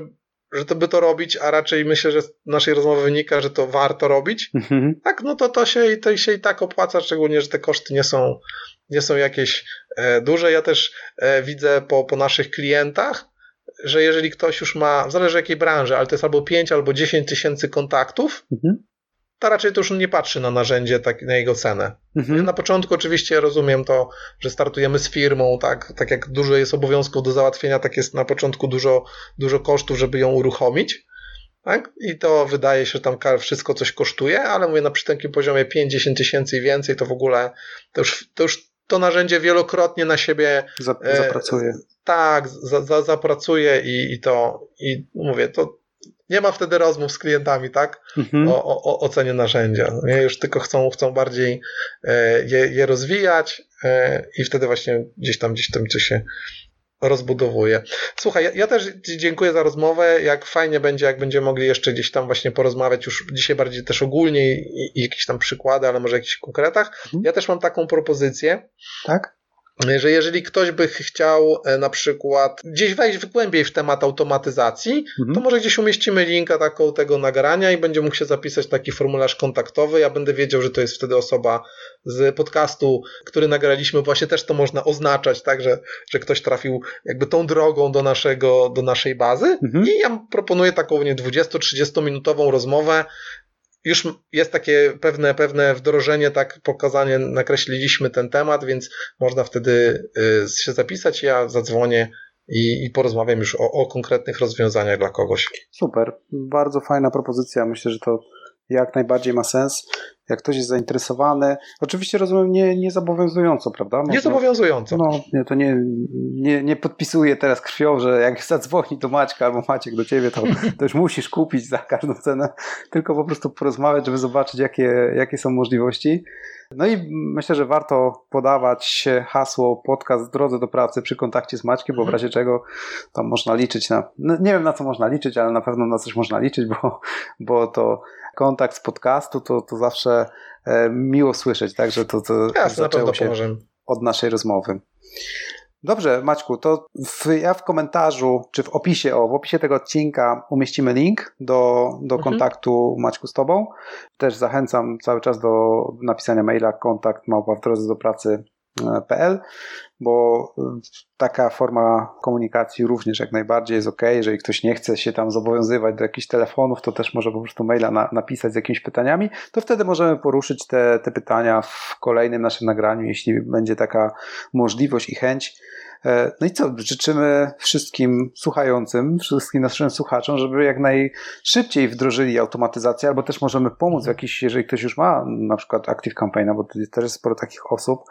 że to by to robić, a raczej myślę, że z naszej rozmowy wynika, że to warto robić, Mhm. tak, no to to się, to się i tak opłaca, szczególnie, że te koszty nie są, nie są jakieś e, duże. Ja też e, widzę po, po naszych klientach, że jeżeli ktoś już ma, zależy jakiej branży, ale to jest albo 5 albo 10 tysięcy kontaktów, Mhm. To raczej to już nie patrzy na narzędzie, tak, na jego cenę. Mhm. Na początku oczywiście rozumiem to, że startujemy z firmą, tak, tak jak dużo jest obowiązków do załatwienia, tak jest na początku dużo, dużo kosztów, żeby ją uruchomić. Tak? I to wydaje się, że tam wszystko coś kosztuje, ale mówię na przy takim poziomie 5-10 tysięcy i więcej, to w ogóle to już, to już to narzędzie wielokrotnie na siebie Zap- e, tak za, za, zapracuje i, i to i mówię, to nie ma wtedy rozmów z klientami, tak? Mhm. o, o, o ocenie narzędzia. Nie? Już tylko chcą, chcą bardziej e, je, je rozwijać e, i wtedy właśnie gdzieś tam, gdzieś tam coś się rozbudowuje. Słuchaj, ja, ja też Ci dziękuję za rozmowę. Jak fajnie będzie, jak będziemy mogli jeszcze gdzieś tam właśnie porozmawiać już dzisiaj bardziej też ogólnie i, i jakieś tam przykłady, ale może jakichś konkretach. Mhm. Ja też mam taką propozycję, Tak? Że jeżeli ktoś by chciał e, na przykład gdzieś wejść w głębiej w temat automatyzacji, Mhm. to może gdzieś umieścimy linka taką tego nagrania i będzie mógł się zapisać taki formularz kontaktowy. Ja będę wiedział, że to jest wtedy osoba z podcastu, który nagraliśmy. Właśnie też to można oznaczać, tak, że, że ktoś trafił jakby tą drogą do, naszego, do naszej bazy. Mhm. I ja proponuję taką nie 20-30 minutową rozmowę. Już jest takie pewne, pewne wdrożenie, tak pokazanie, nakreśliliśmy ten temat, więc można wtedy y, się zapisać. Ja zadzwonię i, i porozmawiam już o, o konkretnych rozwiązaniach dla kogoś. Super, bardzo fajna propozycja. Myślę, że to jak najbardziej ma sens. Jak ktoś jest zainteresowany, oczywiście rozumiem nie, nie zobowiązująco, prawda? Można- Niezobowiązująco. No, nie, to nie, nie, nie podpisuję teraz krwią, że jak zadzwoni do Maćka albo Maciek do ciebie, to, to już musisz kupić za każdą cenę, tylko po prostu porozmawiać, żeby zobaczyć, jakie, jakie są możliwości. No i myślę, że warto podawać hasło podcast w drodze do pracy przy kontakcie z Maćkiem, bo w razie czego tam można liczyć na, no nie wiem na co można liczyć, ale na pewno na coś można liczyć, bo, bo to kontakt z podcastu to, to zawsze e, miło słyszeć, także to, to Jasne, zaczęło się pomożemy. od naszej rozmowy. Dobrze, Maćku, to w, ja w komentarzu, czy w opisie, o, w opisie tego odcinka umieścimy link do, do Mhm. kontaktu Maćku z Tobą. Też zachęcam cały czas do napisania maila kontakt małpa w drodze do pracy www.automatyzacja.pl, bo taka forma komunikacji również jak najbardziej jest ok. Jeżeli ktoś nie chce się tam zobowiązywać do jakichś telefonów, to też może po prostu maila na, napisać z jakimiś pytaniami, to wtedy możemy poruszyć te, te pytania w kolejnym naszym nagraniu, jeśli będzie taka możliwość i chęć. E, no i co, życzymy wszystkim słuchającym, wszystkim naszym słuchaczom, żeby jak najszybciej wdrożyli automatyzację, albo też możemy pomóc w jakiś, jeżeli ktoś już ma na przykład Active Campaigna, bo też jest sporo takich osób,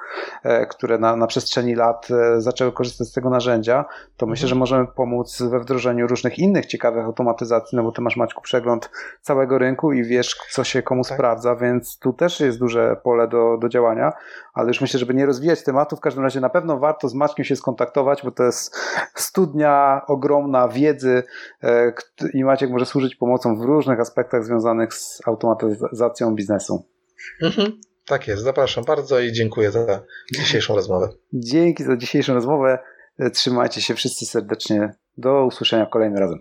e, które na, na przestrzeni lat e, zaczęły korzystać z tego narzędzia, to myślę, że możemy pomóc we wdrożeniu różnych innych ciekawych automatyzacji, no bo ty masz Maćku przegląd całego rynku i wiesz, co się komu tak. sprawdza, więc tu też jest duże pole do, do działania, ale już myślę, żeby nie rozwijać tematu, w każdym razie na pewno warto z Maćkiem się skontaktować kontaktować, bo to jest studnia ogromna wiedzy e, i Maciek może służyć pomocą w różnych aspektach związanych z automatyzacją biznesu. Mhm. Tak jest, zapraszam bardzo i dziękuję za dzisiejszą rozmowę. Dzięki za dzisiejszą rozmowę. E, trzymajcie się wszyscy serdecznie. Do usłyszenia kolejnym razem.